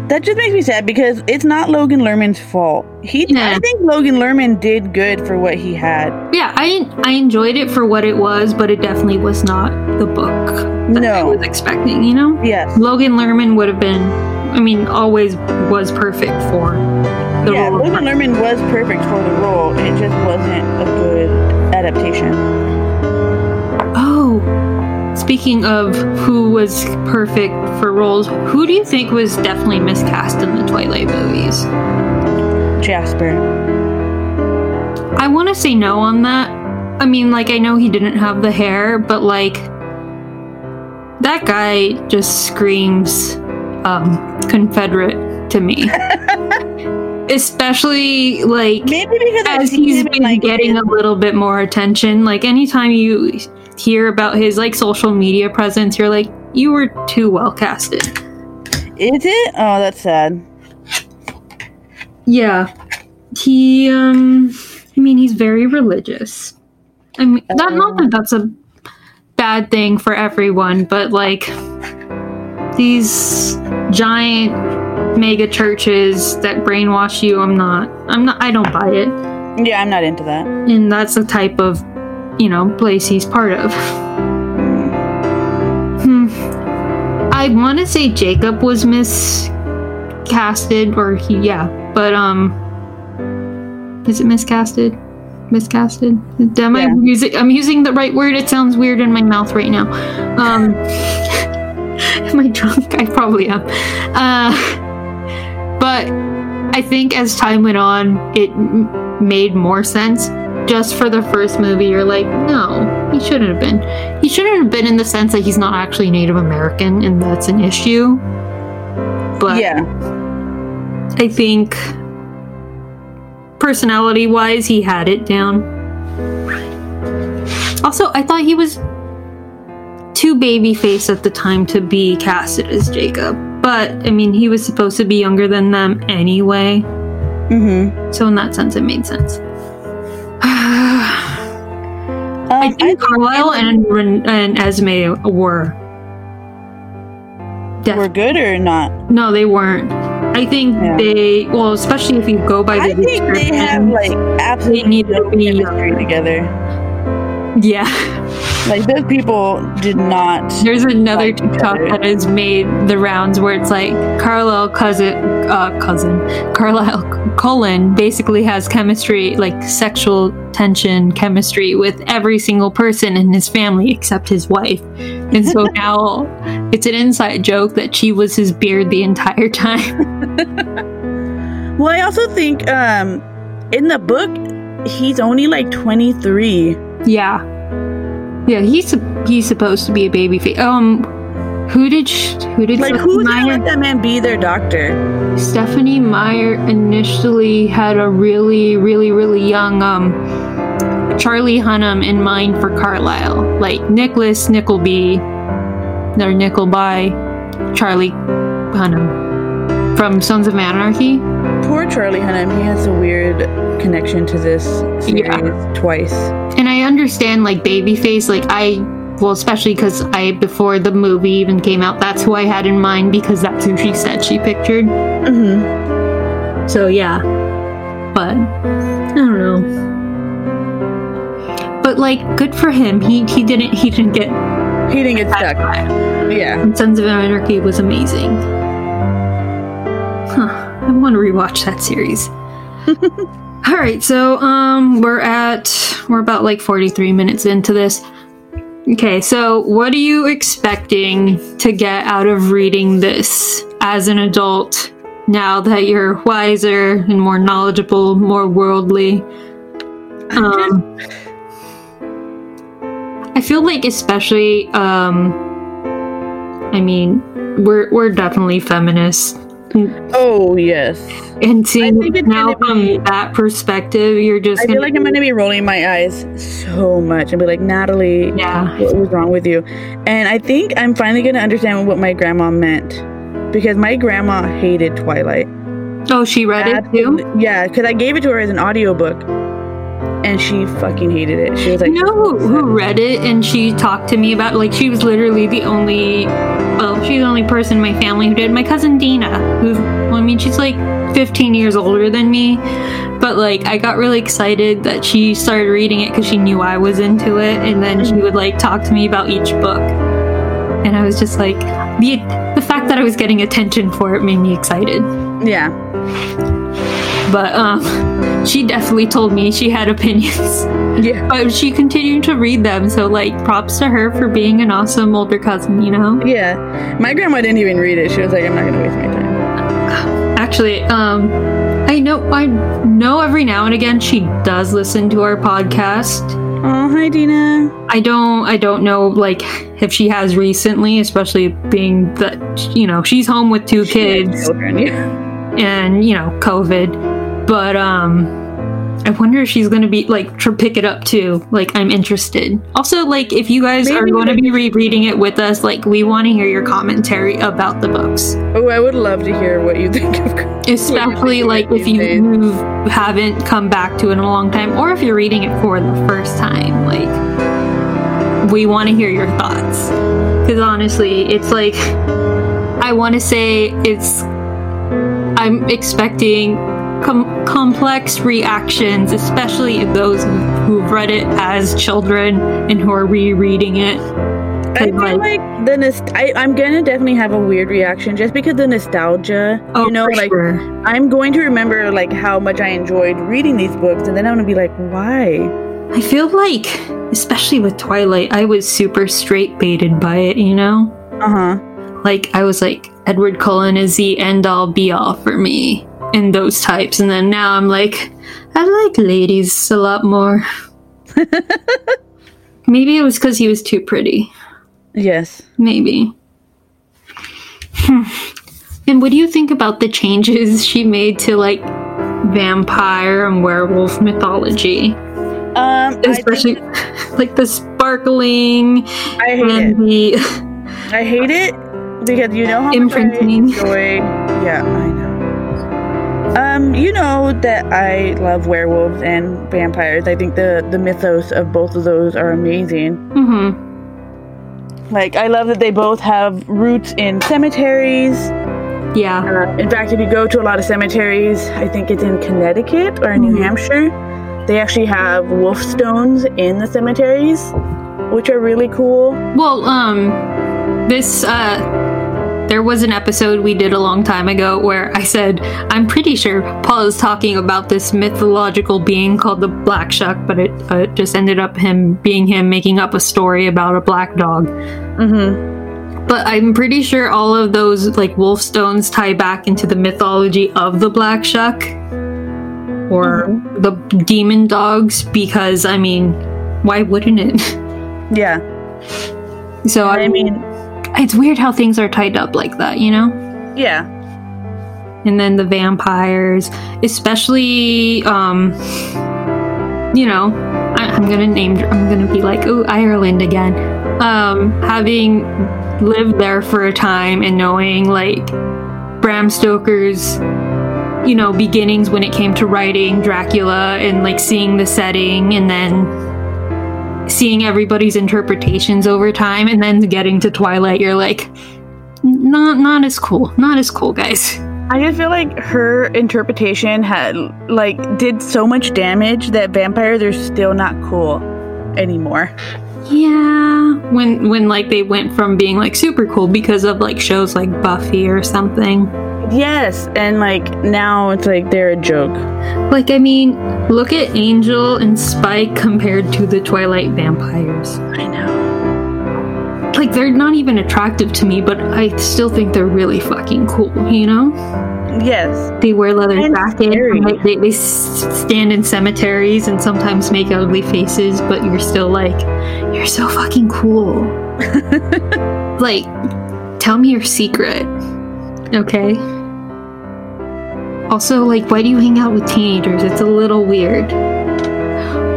That just makes me sad because it's not Logan Lerman's fault. He, Yeah. I think Logan Lerman did good for what he had. Yeah, I I enjoyed it for what it was, but it definitely was not the book that I was expecting. You know, Yes. Logan Lerman would have been, I mean, always was perfect for the yeah, role. of Logan Lerman was perfect for the role. It just wasn't a good adaptation. Oh, speaking of who was perfect for roles, who do you think was definitely miscast in the Twilight movies? Jasper. I want to say no on that. I mean, like, I know he didn't have the hair, but like, that guy just screams um, Confederate to me. Especially, like, Maybe because as he's been like, getting a little bit more attention. Like, anytime you hear about his, like, social media presence, you're like, you were too well casted. Is it? Oh, that's sad. Yeah. He um I mean he's very religious. I mean that not that that's a bad thing for everyone, but like these giant mega churches that brainwash you, I'm not I'm not I don't buy it. Yeah, I'm not into that. And that's the type of you know, place he's part of. Hmm. I want to say Jacob was miscasted, or he, yeah, but um, is it miscasted? Miscasted? Am I using? I'm using the right word. It sounds weird in my mouth right now. Um, am I drunk? I probably am. Uh, but I think as time went on, it m- made more sense. Just for the first movie, you're like, no, he shouldn't have been. He shouldn't have been in the sense that he's not actually Native American, and that's an issue. But yeah. I think personality wise, he had it down. Also, I thought he was too baby face at the time to be casted as Jacob. But, I mean, he was supposed to be younger than them anyway. Mm-hmm. So, in that sense, it made sense. Um, I think Carlisle and, Ren- and Esme were. Def- we're good or not? no, they weren't. I think Yeah. they, well, especially if you go by the I think they have like absolutely need to be chemistry together. yeah. Like those people did not. There's another TikTok that has made the rounds where it's like Carlisle cousin, uh, cousin, Carlisle Cullen basically has chemistry, like sexual tension chemistry with every single person in his family except his wife. And so now it's an inside joke that she was his beard the entire time. Well, I also think um, in the book he's only like 23. yeah. Yeah, he's he's supposed to be a baby face. Um, who did sh- who did Like gonna Meyer? let that man be their doctor? Stephanie Meyer initially had a really, really, really young um, Charlie Hunnam in mind for Carlisle, like Nicholas Nickleby, or Nickleby, Charlie Hunnam from Sons of Anarchy. Poor Charlie Hunnam. He has a weird connection to this series Yeah. twice. And I understand like Babyface, like I, well, especially because I before the movie even came out, that's who I had in mind because that's who she said she pictured. Mm-hmm. So yeah, but I don't know. But like, good for him. He he didn't he didn't get. He didn't get stuck. Yeah. And Sons of Anarchy was amazing. Want to rewatch that series. All right, so um, we're at we're about like forty three minutes into this. Okay, so what are you expecting to get out of reading this as an adult now that you're wiser and more knowledgeable, more worldly? Um, I feel like especially um I mean, we're we're definitely feminists. Oh yes. And seeing think it it's now be- from that perspective, you're just I feel like I'm gonna be rolling my eyes so much and be like, Natalie, Yeah. what was wrong with you? And I think I'm finally gonna understand what my grandma meant. Because my grandma hated Twilight. Oh, she read it too? Yeah, because I gave it to her as an audiobook. And she fucking hated it. She was like, You know who, who read it and she talked to me about like she was literally the only well she's the only person in my family who did my cousin Dina who well, I mean she's like 15 years older than me but like I got really excited that she started reading it because she knew I was into it and then she would like talk to me about each book and I was just like the the fact that I was getting attention for it made me excited yeah. But um she definitely told me she had opinions Yeah. but she continued to read them so like props to her for being an awesome older cousin you know Yeah. My grandma didn't even read it. She was like, I'm not going to waste my time. actually um i know i know every now and again she does listen to our podcast Oh, hi, Dina. i don't i don't know like if she has recently especially being that you know she's home with two kids Children, yeah. and you know covid but um i wonder if she's gonna be like to pick it up too like i'm interested. Also like if you guys are going to be rereading it with us like we want to hear your commentary about the books. Oh, I would love to hear what you think of especially like if you days. haven't come back to it in a long time or if you're reading it for the first time like we want to hear your thoughts. Because honestly it's like i want to say it's i'm expecting com- complex reactions especially those who've read it as children and who are rereading it I feel like the nost- I, I'm gonna definitely have a weird reaction just because the nostalgia. oh you know, like sure. I'm going to remember like how much I enjoyed reading these books, and then I'm gonna be like, why? I feel like, especially with Twilight, I was super straight baited by it, you know? Uh huh. Like, I was like, Edward Cullen is the end all be all for me in those types. And then now I'm like, I like ladies a lot more. Maybe it was because he was too pretty. Yes. Maybe. Hmm. And what do you think about the changes she made to, like, vampire and werewolf mythology? Um, Especially, like, the sparkling I hate it. the. I hate it because you know how Imprinting. much I enjoy. Yeah. Um, you know that I love werewolves and vampires. I think the the mythos of both of those are amazing. Mm-hmm. Like I love that they both have roots in cemeteries. Yeah. Uh, in fact, if you go to a lot of cemeteries, I think it's in Connecticut or in New. Hampshire, they actually have wolf stones in the cemeteries, which are really cool. Well, um, this, uh, there was an episode we did a long time ago where I said, I'm pretty sure Paul is talking about this mythological being called the Black Shuck, but it uh, just ended up him being him making up a story about a black dog. Mm-hmm. But I'm pretty sure all of those, like, wolf stones tie back into the mythology of the Black Shuck or the demon dogs because, I mean, why wouldn't it? Yeah, So, I mean, it's weird how things are tied up like that, you know? yeah, And then the vampires, especially, um, you know, I, I'm gonna name, I'm gonna be like, oh, Ireland again. Um, having lived there for a time and knowing like Bram Stoker's, you know, beginnings when it came to writing Dracula and like seeing the setting and then seeing everybody's interpretations over time and then getting to Twilight, you're like, not not as cool, not as cool, guys. I just feel like her interpretation had like did so much damage that vampires are still not cool anymore. Yeah, when when like they went from being like super cool because of like shows like Buffy or something. Yes, and like now it's like they're a joke. Like I mean, look at Angel and Spike compared to the Twilight vampires. I know. Like they're not even attractive to me, but I still think they're really fucking cool. You know? Yes. They wear leather And jackets. they they stand in cemeteries and sometimes make ugly faces, but you're still like, you're so fucking cool. like, tell me your secret, okay? Also, like, why do you hang out with teenagers? It's a little weird.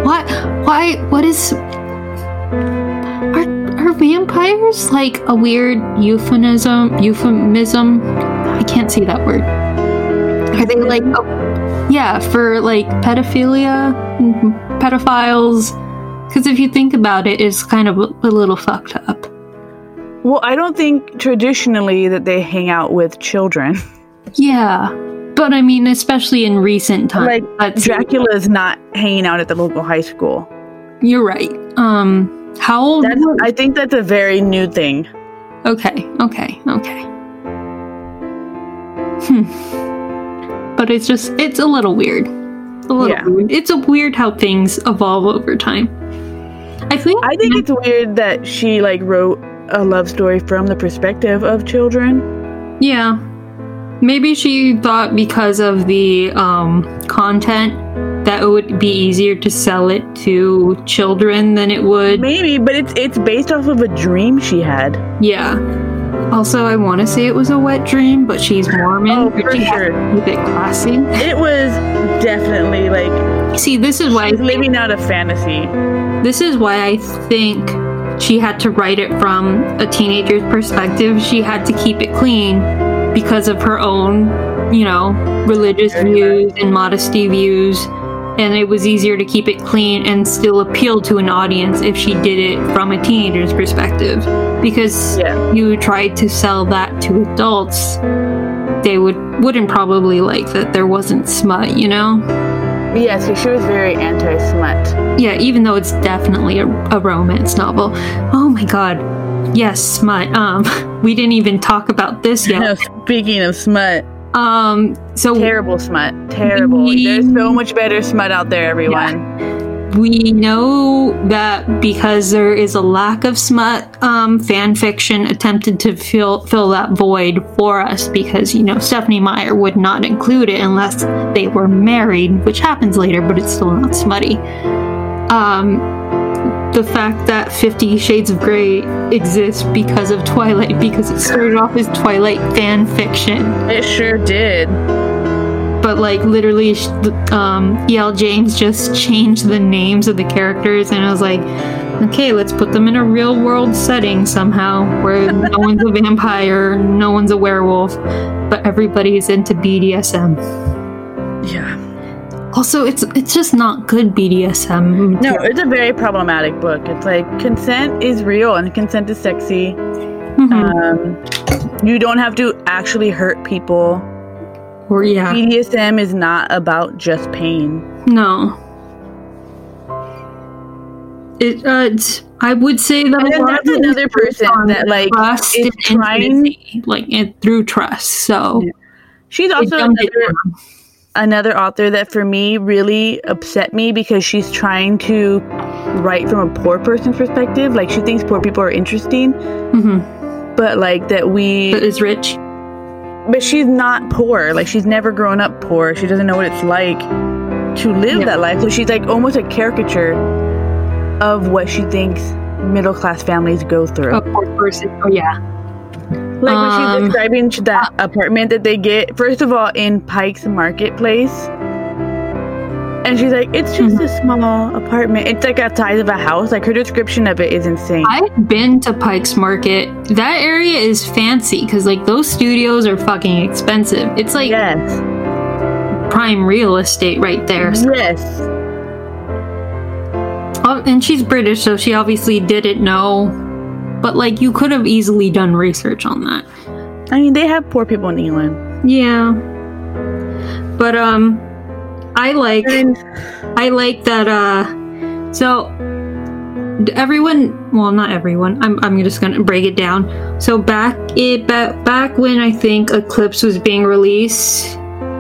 What? Why? What is? Are are vampires like a weird euphemism? Euphemism? I can't say that word. Are they like, oh, yeah, for like pedophilia, mm, pedophiles? Because if you think about it, it's kind of a, little fucked up. Well, I don't think traditionally that they hang out with children. Yeah, but I mean, especially in recent times, like Dracula is not hanging out at the local high school. You're right. Um, how old? I think that's a very new thing. Okay, okay, okay. Hmm. But it's just, it's a little weird. A little Yeah. weird. It's a weird how things evolve over time. I think. I think it's weird that she like wrote a love story from the perspective of children. Yeah. Maybe she thought because of the um, content that it would be easier to sell it to children than it would. Maybe, but it's it's based off of a dream she had. Yeah. Also, I want to say it was a wet dream, but she's oh, Mormon. Oh, for she sure. keep it classy. It was definitely like See, this is why she's living out a fantasy. This is why I think she had to write it from a teenager's perspective. She had to keep it clean because of her own, you know, religious views and modesty views. And it was easier to keep it clean and still appeal to an audience if she did it from a teenager's perspective. Because Yeah. you tried to sell that to adults, they would wouldn't probably like that there wasn't smut, you know? Yeah, so she was very anti-smut. Yeah, even though it's definitely a, a romance novel. Oh my god. Yes, smut. Um, we didn't even talk about this yet. speaking of smut, Um, so terrible smut, terrible. We- There's so much better smut out there, everyone. we know that because there is a lack of smut, um, fan fiction attempted to fill fill that void for us because you know Stephanie Meyer would not include it unless they were married, which happens later, but it's still not smutty. Um, the fact that Fifty Shades of Grey exists because of Twilight, because it started off as Twilight fan fiction It sure did. but like literally um el james just changed the names of the characters and i was like okay let's put them in a real world setting somehow where no one's a vampire no one's a werewolf but everybody's into bdsm. Also it's it's just not good bdsm No, it's a very problematic book. It's like consent is real and consent is sexy. Mhm. Um, you don't have to actually hurt people. or yeah BDSM is not about just pain. no it uh it's, i would say that And a lot that's another person that, like, trust is trying- intimacy, like it, through trust so Yeah. She's also another. Another author that for me really upset me because she's trying to write from a poor person's perspective. Like she thinks poor people are interesting, Mhm. but like that we But is rich. but she's not poor. Like she's never grown up poor. She doesn't know what it's like to live Yeah. that life. So she's like almost a caricature of what she thinks middle class families go through. A poor person. Oh yeah. Like when she's Um, describing that apartment that they get, first of all, in Pike's Marketplace. And she's like, it's just Mm-hmm. a small apartment. It's like a size of a house. Like her description of it is insane. I've been to Pike's Market. That area is fancy because like those studios are fucking expensive. It's like yes. prime real estate right there. Yes. Oh, and she's British, so she obviously didn't know. But like you could have easily done research on that. I mean, they have poor people in England. Yeah. But um I like I like that uh so everyone well not everyone I'm I'm just going to break it down. So back it back, back when I think Eclipse was being released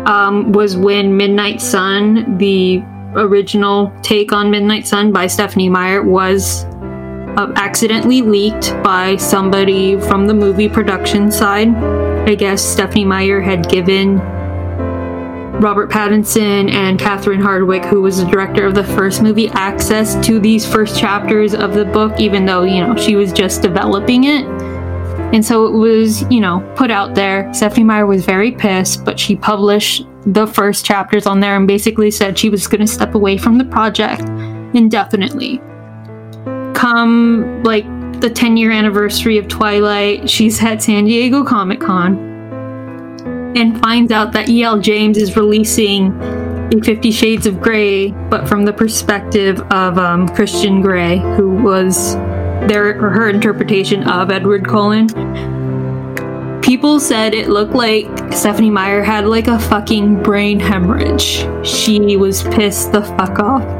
um was when Midnight Sun the original take on Midnight Sun by Stephanie Meyer was accidentally leaked by somebody from the movie production side. I guess Stephanie Meyer had given Robert Pattinson and Catherine Hardwicke, who was the director of the first movie, access to these first chapters of the book, even though, you know, she was just developing it. And so it was, you know, put out there. Stephanie Meyer was very pissed, but she published the first chapters on there and basically said she was going to step away from the project indefinitely. Come, like, the 10 year anniversary of Twilight, she's at San Diego Comic Con and finds out that E.L. James is releasing Fifty Shades of Grey, but from the perspective of um, Christian Grey, who was their her interpretation of Edward Cullen. People said it looked like Stephanie Meyer had like a fucking brain hemorrhage. She was pissed the fuck off.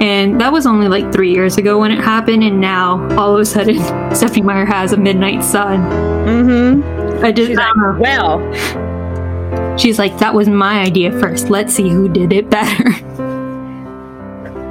And that was only like three years ago when it happened, and now all of a sudden Stephanie Meyer has a Midnight Sun. Mm-hmm. I just She's like, know. well, She's like, that was my idea first. Let's see who did it better.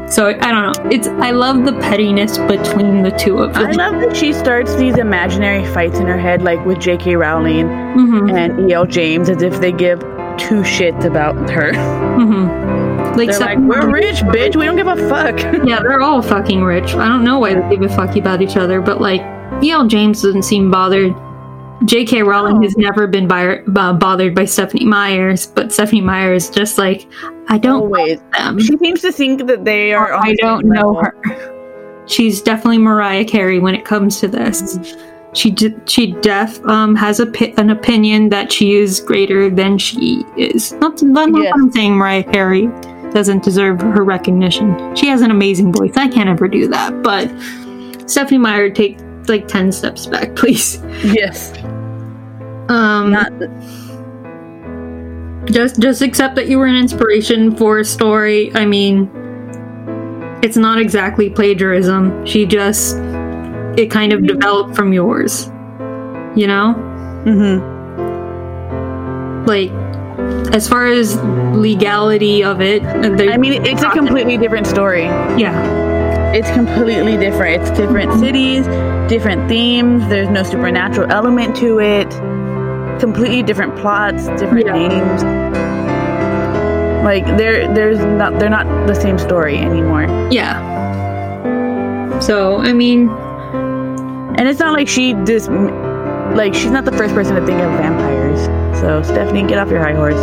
So I don't know. It's I love the pettiness between the two of them. I love that she starts these imaginary fights in her head, like with J.K. Rowling hmm and E.L. James, as if they give two shits about her. hmm Like, They're like, we're rich, bitch. We don't give a fuck. yeah, they're all fucking rich. I don't know why they give a fuck about each other, but like, E.L. James doesn't seem bothered. J.K. Rowling No. has never been by, uh, bothered by Stephanie Myers, but Stephanie Myers just like, I don't Always. them. She seems to think that they are. I don't know level. her. She's definitely Mariah Carey when it comes to this. She d- she def um has a pi- an opinion that she is greater than she is. Not, not, not Yes. I'm saying Mariah Carey doesn't deserve her recognition. She has an amazing voice. I can't ever do that. But Stephanie Meyer, take like ten steps back, please. Yes. Um, Not. just just accept that you were an inspiration for a story i mean it's not exactly plagiarism she just it kind of developed from yours you know Mm-hmm. like as far as legality of it I mean, it's a completely different story. yeah It's completely different. It's different cities, different themes. There's no supernatural element to it. Completely different plots, different Yeah. names. Like they're there's not they're not the same story anymore. yeah so i mean And it's not like she just like she's not the first person to think of vampires. So Stephanie, get off your high horse.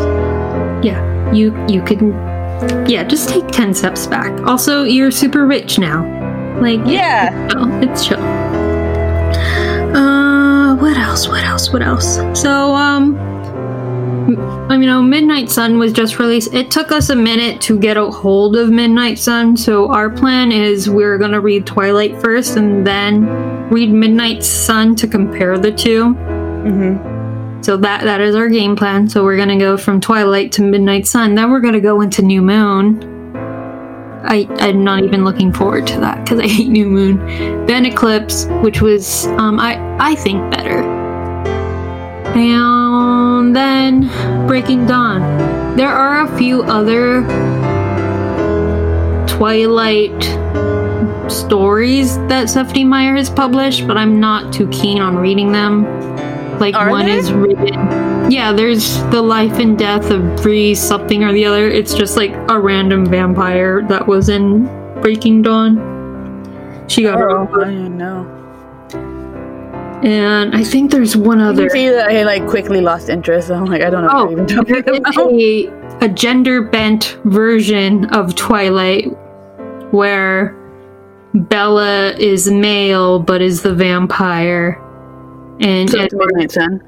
yeah you you can yeah just take 10 steps back also you're super rich now like Yeah. chill. It's chill. Uh, what else? What else? What else? So, um, I mean, you know, Midnight Sun was just released. It took us a minute to get a hold of Midnight Sun, so our plan is we're gonna read Twilight first and then read Midnight Sun to compare the two. Mm-hmm. So that that is our game plan. So we're gonna go from Twilight to Midnight Sun. Then we're gonna go into New Moon. I I'm not even looking forward to that because I hate New Moon. Then Eclipse, which was um I I think better. And then Breaking Dawn. There are a few other Twilight stories that Stephanie Meyer has published, but I'm not too keen on reading them. Like Are one there? is written. Yeah, there's the life and death of Bree something or the other. It's just like a random vampire that was in Breaking Dawn. She got her Oh, own I don't know. and I think there's one other. can see that I like quickly lost interest. I'm like, I don't know Oh, even talking a, a gender bent version of Twilight where Bella is male but is the vampire. And So it's Midnight Sun.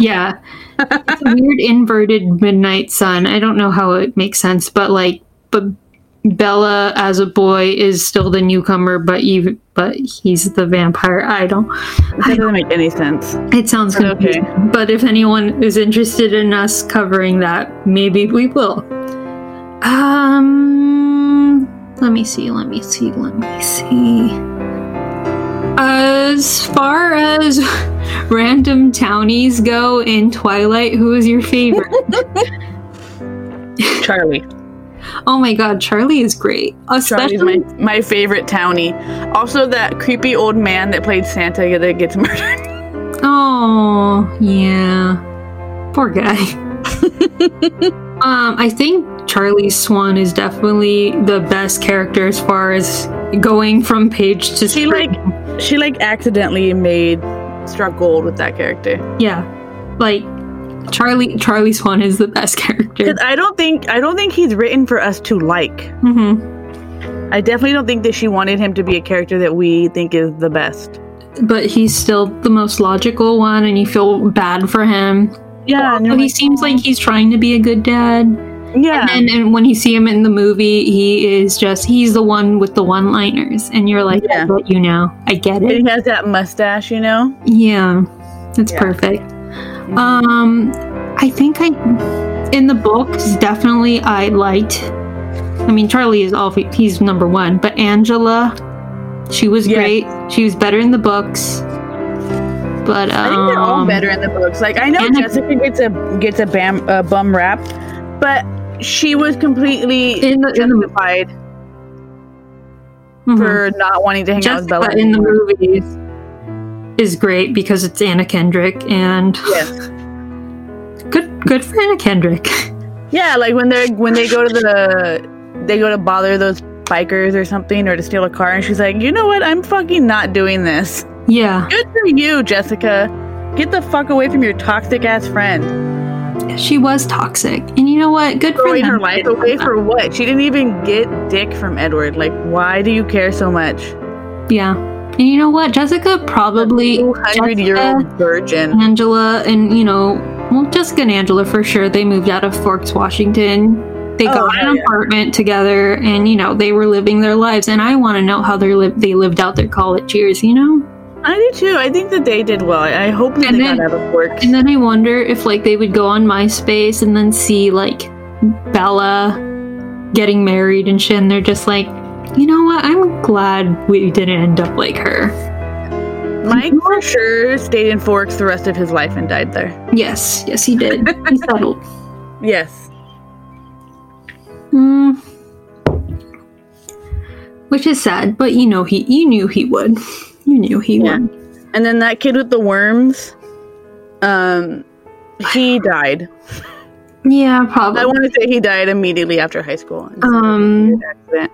yeah, it's a weird inverted midnight sun. I don't know how it makes sense, but like, but Bella as a boy is still the newcomer, but even but he's the vampire. I don't. That doesn't make any sense. It sounds But okay. But if anyone is interested in us covering that, maybe we will. Um, let me see. Let me see. Let me see. As far as random townies go in Twilight, who is your favorite? Charlie. oh my god, Charlie is great. Charlie's my, my favorite townie. Also, that creepy old man that played Santa that gets murdered. Oh, yeah. Poor guy. um, I think Charlie Swan is definitely the best character as far as going from page to She screen. like she like accidentally made struck gold with that character. yeah, like Charlie Charlie Swan is the best character. I don't think I don't think he's written for us to like. hmm I definitely don't think that she wanted him to be a character that we think is the best. But he's still the most logical one, and you feel bad for him. Yeah, he like, seems like he's trying to be a good dad. Yeah, And then and when you see him in the movie, he is just he's the one with the one liners. And you're like, Yeah. I you know. I get it. he has that mustache, you know. Yeah. That's Yeah. perfect. Um I think I in the books definitely I liked I mean Charlie is all he's number one, but Angela she was great. She was better in the books. But I think they're all um, better in the books. Like I know and- Jessica gets a gets a bam a bum rap, but she was completely in the, in the justified mhm. for not wanting to hang out with Bella. In the movies is great because it's Anna Kendrick and Yes. good good for Anna Kendrick. Yeah, like when they're when they go to the they go to bother those bikers or something or to steal a car and she's like, "You know what? I'm fucking not doing this." yeah. Good for you, Jessica. Get the fuck away from your toxic ass friend. She was toxic. And you know what? Good for them. her life away for what? She didn't even get dick from Edward. Like, why do you care so much? Yeah. And you know what? Jessica probably Two hundred year old virgin. Angela and you know, well Jessica and Angela for sure. They moved out of Forks, Washington. They Oh, got an yeah. apartment together and you know, they were living their lives and I want to know how they lived they lived out their college years, you know? I do too. I think that they did well. I I hope that And they then- got out of work. And then I wonder if like they would go on MySpace and then see like Bella getting married and shit, and they're just like, you know what? I'm glad we didn't end up like her. Mike for sure stayed in Forks the rest of his life and died there. Yes, yes, he did. he settled. Yes. Mm. Which is sad, but you know he, you knew he would. You knew he Yeah. would. And then that kid with the worms, um, he died. Yeah, probably. I want to say he died immediately after high school. Um, Accident.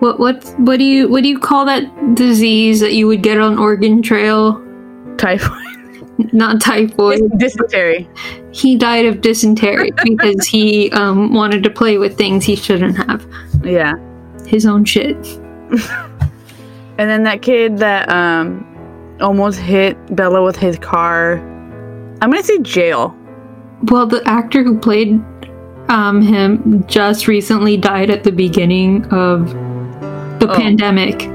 what what what do you what do you call that disease that you would get on Oregon Trail? Typhoid, Not typhoid. dysentery. he died of dysentery because he um, wanted to play with things he shouldn't have. Yeah. His own shit. And then that kid that um almost hit Bella with his car. I'm gonna say jail. Well, the actor who played um, him just recently died at the beginning of the Oh. pandemic.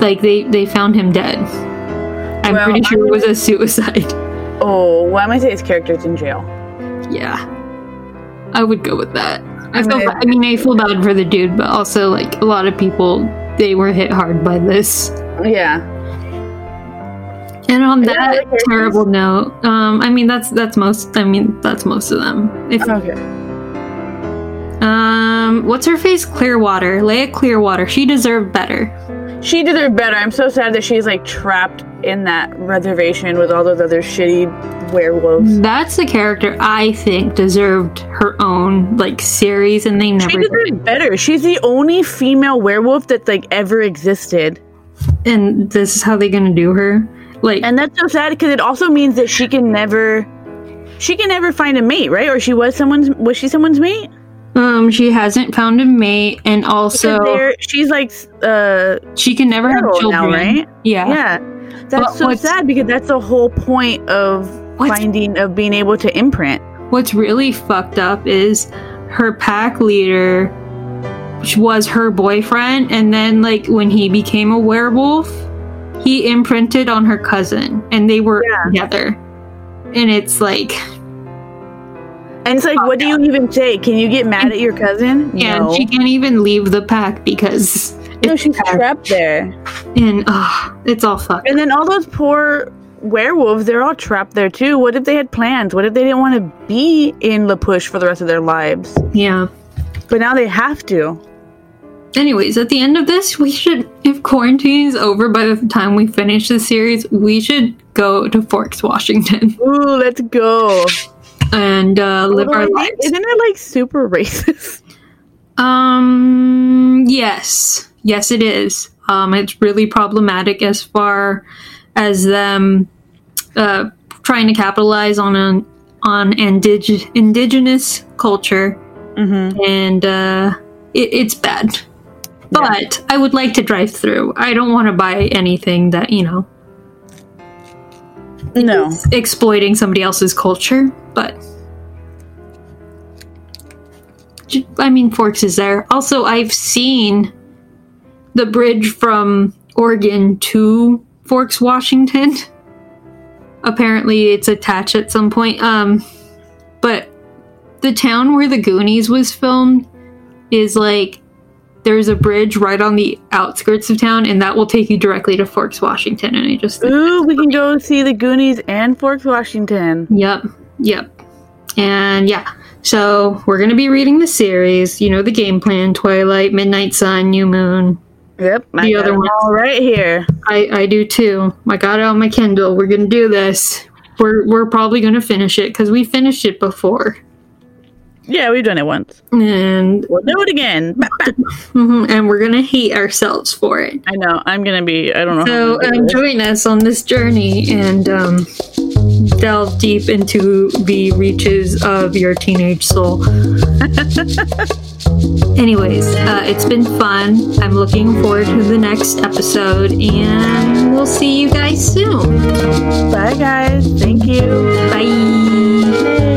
Like they they found him dead. I'm Well, pretty sure I'm it was a suicide. Oh, well, I'm gonna say his character's in jail. Yeah, I would go with that. I feel. Okay. ba- I mean, I feel bad for the dude, but also like a lot of people, they were hit hard by this. Yeah. And on that characters? terrible note, um, I mean that's that's most. I mean that's most of them. If Okay. um, what's her face? Clearwater, Leah Clearwater. She deserved better. She deserved better. I'm so sad that she's like trapped in that reservation with all those other shitty werewolves. That's the character I think deserved her own like series, and they never. She did. deserved better. She's the only female werewolf that like ever existed. And this is how they're gonna do her. Like, And that's so sad because it also means that she can never she can never find a mate, right? Or she was someone's was she someone's mate? Um, she hasn't found a mate, and also she's like uh she can never have children. now, right? Yeah. Yeah. That's But so sad because that's the whole point of finding of being able to imprint. What's really fucked up is her pack leader was her boyfriend, and then like when he became a werewolf, he imprinted on her cousin, and they were Yeah. together. And it's like, And it's like, what do you even say? Can you get mad at your cousin? yeah, no. and she can't even leave the pack because no, she's packed. trapped there. and uh, it's all fucked. And then all those poor werewolves, they're all trapped there too. What if they had plans? What if they didn't want to be in La Push for the rest of their lives? Yeah. But now they have to. Anyways, at the end of this, we should, if quarantine is over by the time we finish the series, we should go to Forks, Washington, Ooh, let's go. And uh, live our lives. Isn't it like super racist? Um. Yes. Yes, it is. Um. It's really problematic as far as them uh, trying to capitalize on an on indig- indigenous culture, Mm-hmm. and uh, it, it's bad. But I would like to drive through. I don't want to buy anything that you know. No. exploiting somebody else's culture, but I mean, Forks is there. Also, I've seen the bridge from Oregon to Forks, Washington. Apparently, it's attached at some point. Um, but the town where the Goonies was filmed is like there's a bridge right on the outskirts of town, and that will take you directly to Forks, Washington. And I just Ooh, we can go see the Goonies and Forks, Washington. Yep, yep. And yeah, so we're going to be reading the series. You know, the game plan Twilight, Midnight Sun, New Moon. Yep. I The other one. all right here. I, I do too. I got it on my Kindle. We're going to do this. We're, we're probably going to finish it because we finished it before. Yeah, we've done it once. And We'll do it again. mhm, and we're going to hate ourselves for it. I know. I'm gonna be. I don't know. So how um, join us on this journey and um, delve deep into the reaches of your teenage soul. Anyways, uh, it's been fun. I'm looking forward to the next episode, and we'll see you guys soon. Bye, guys. Thank you. Bye.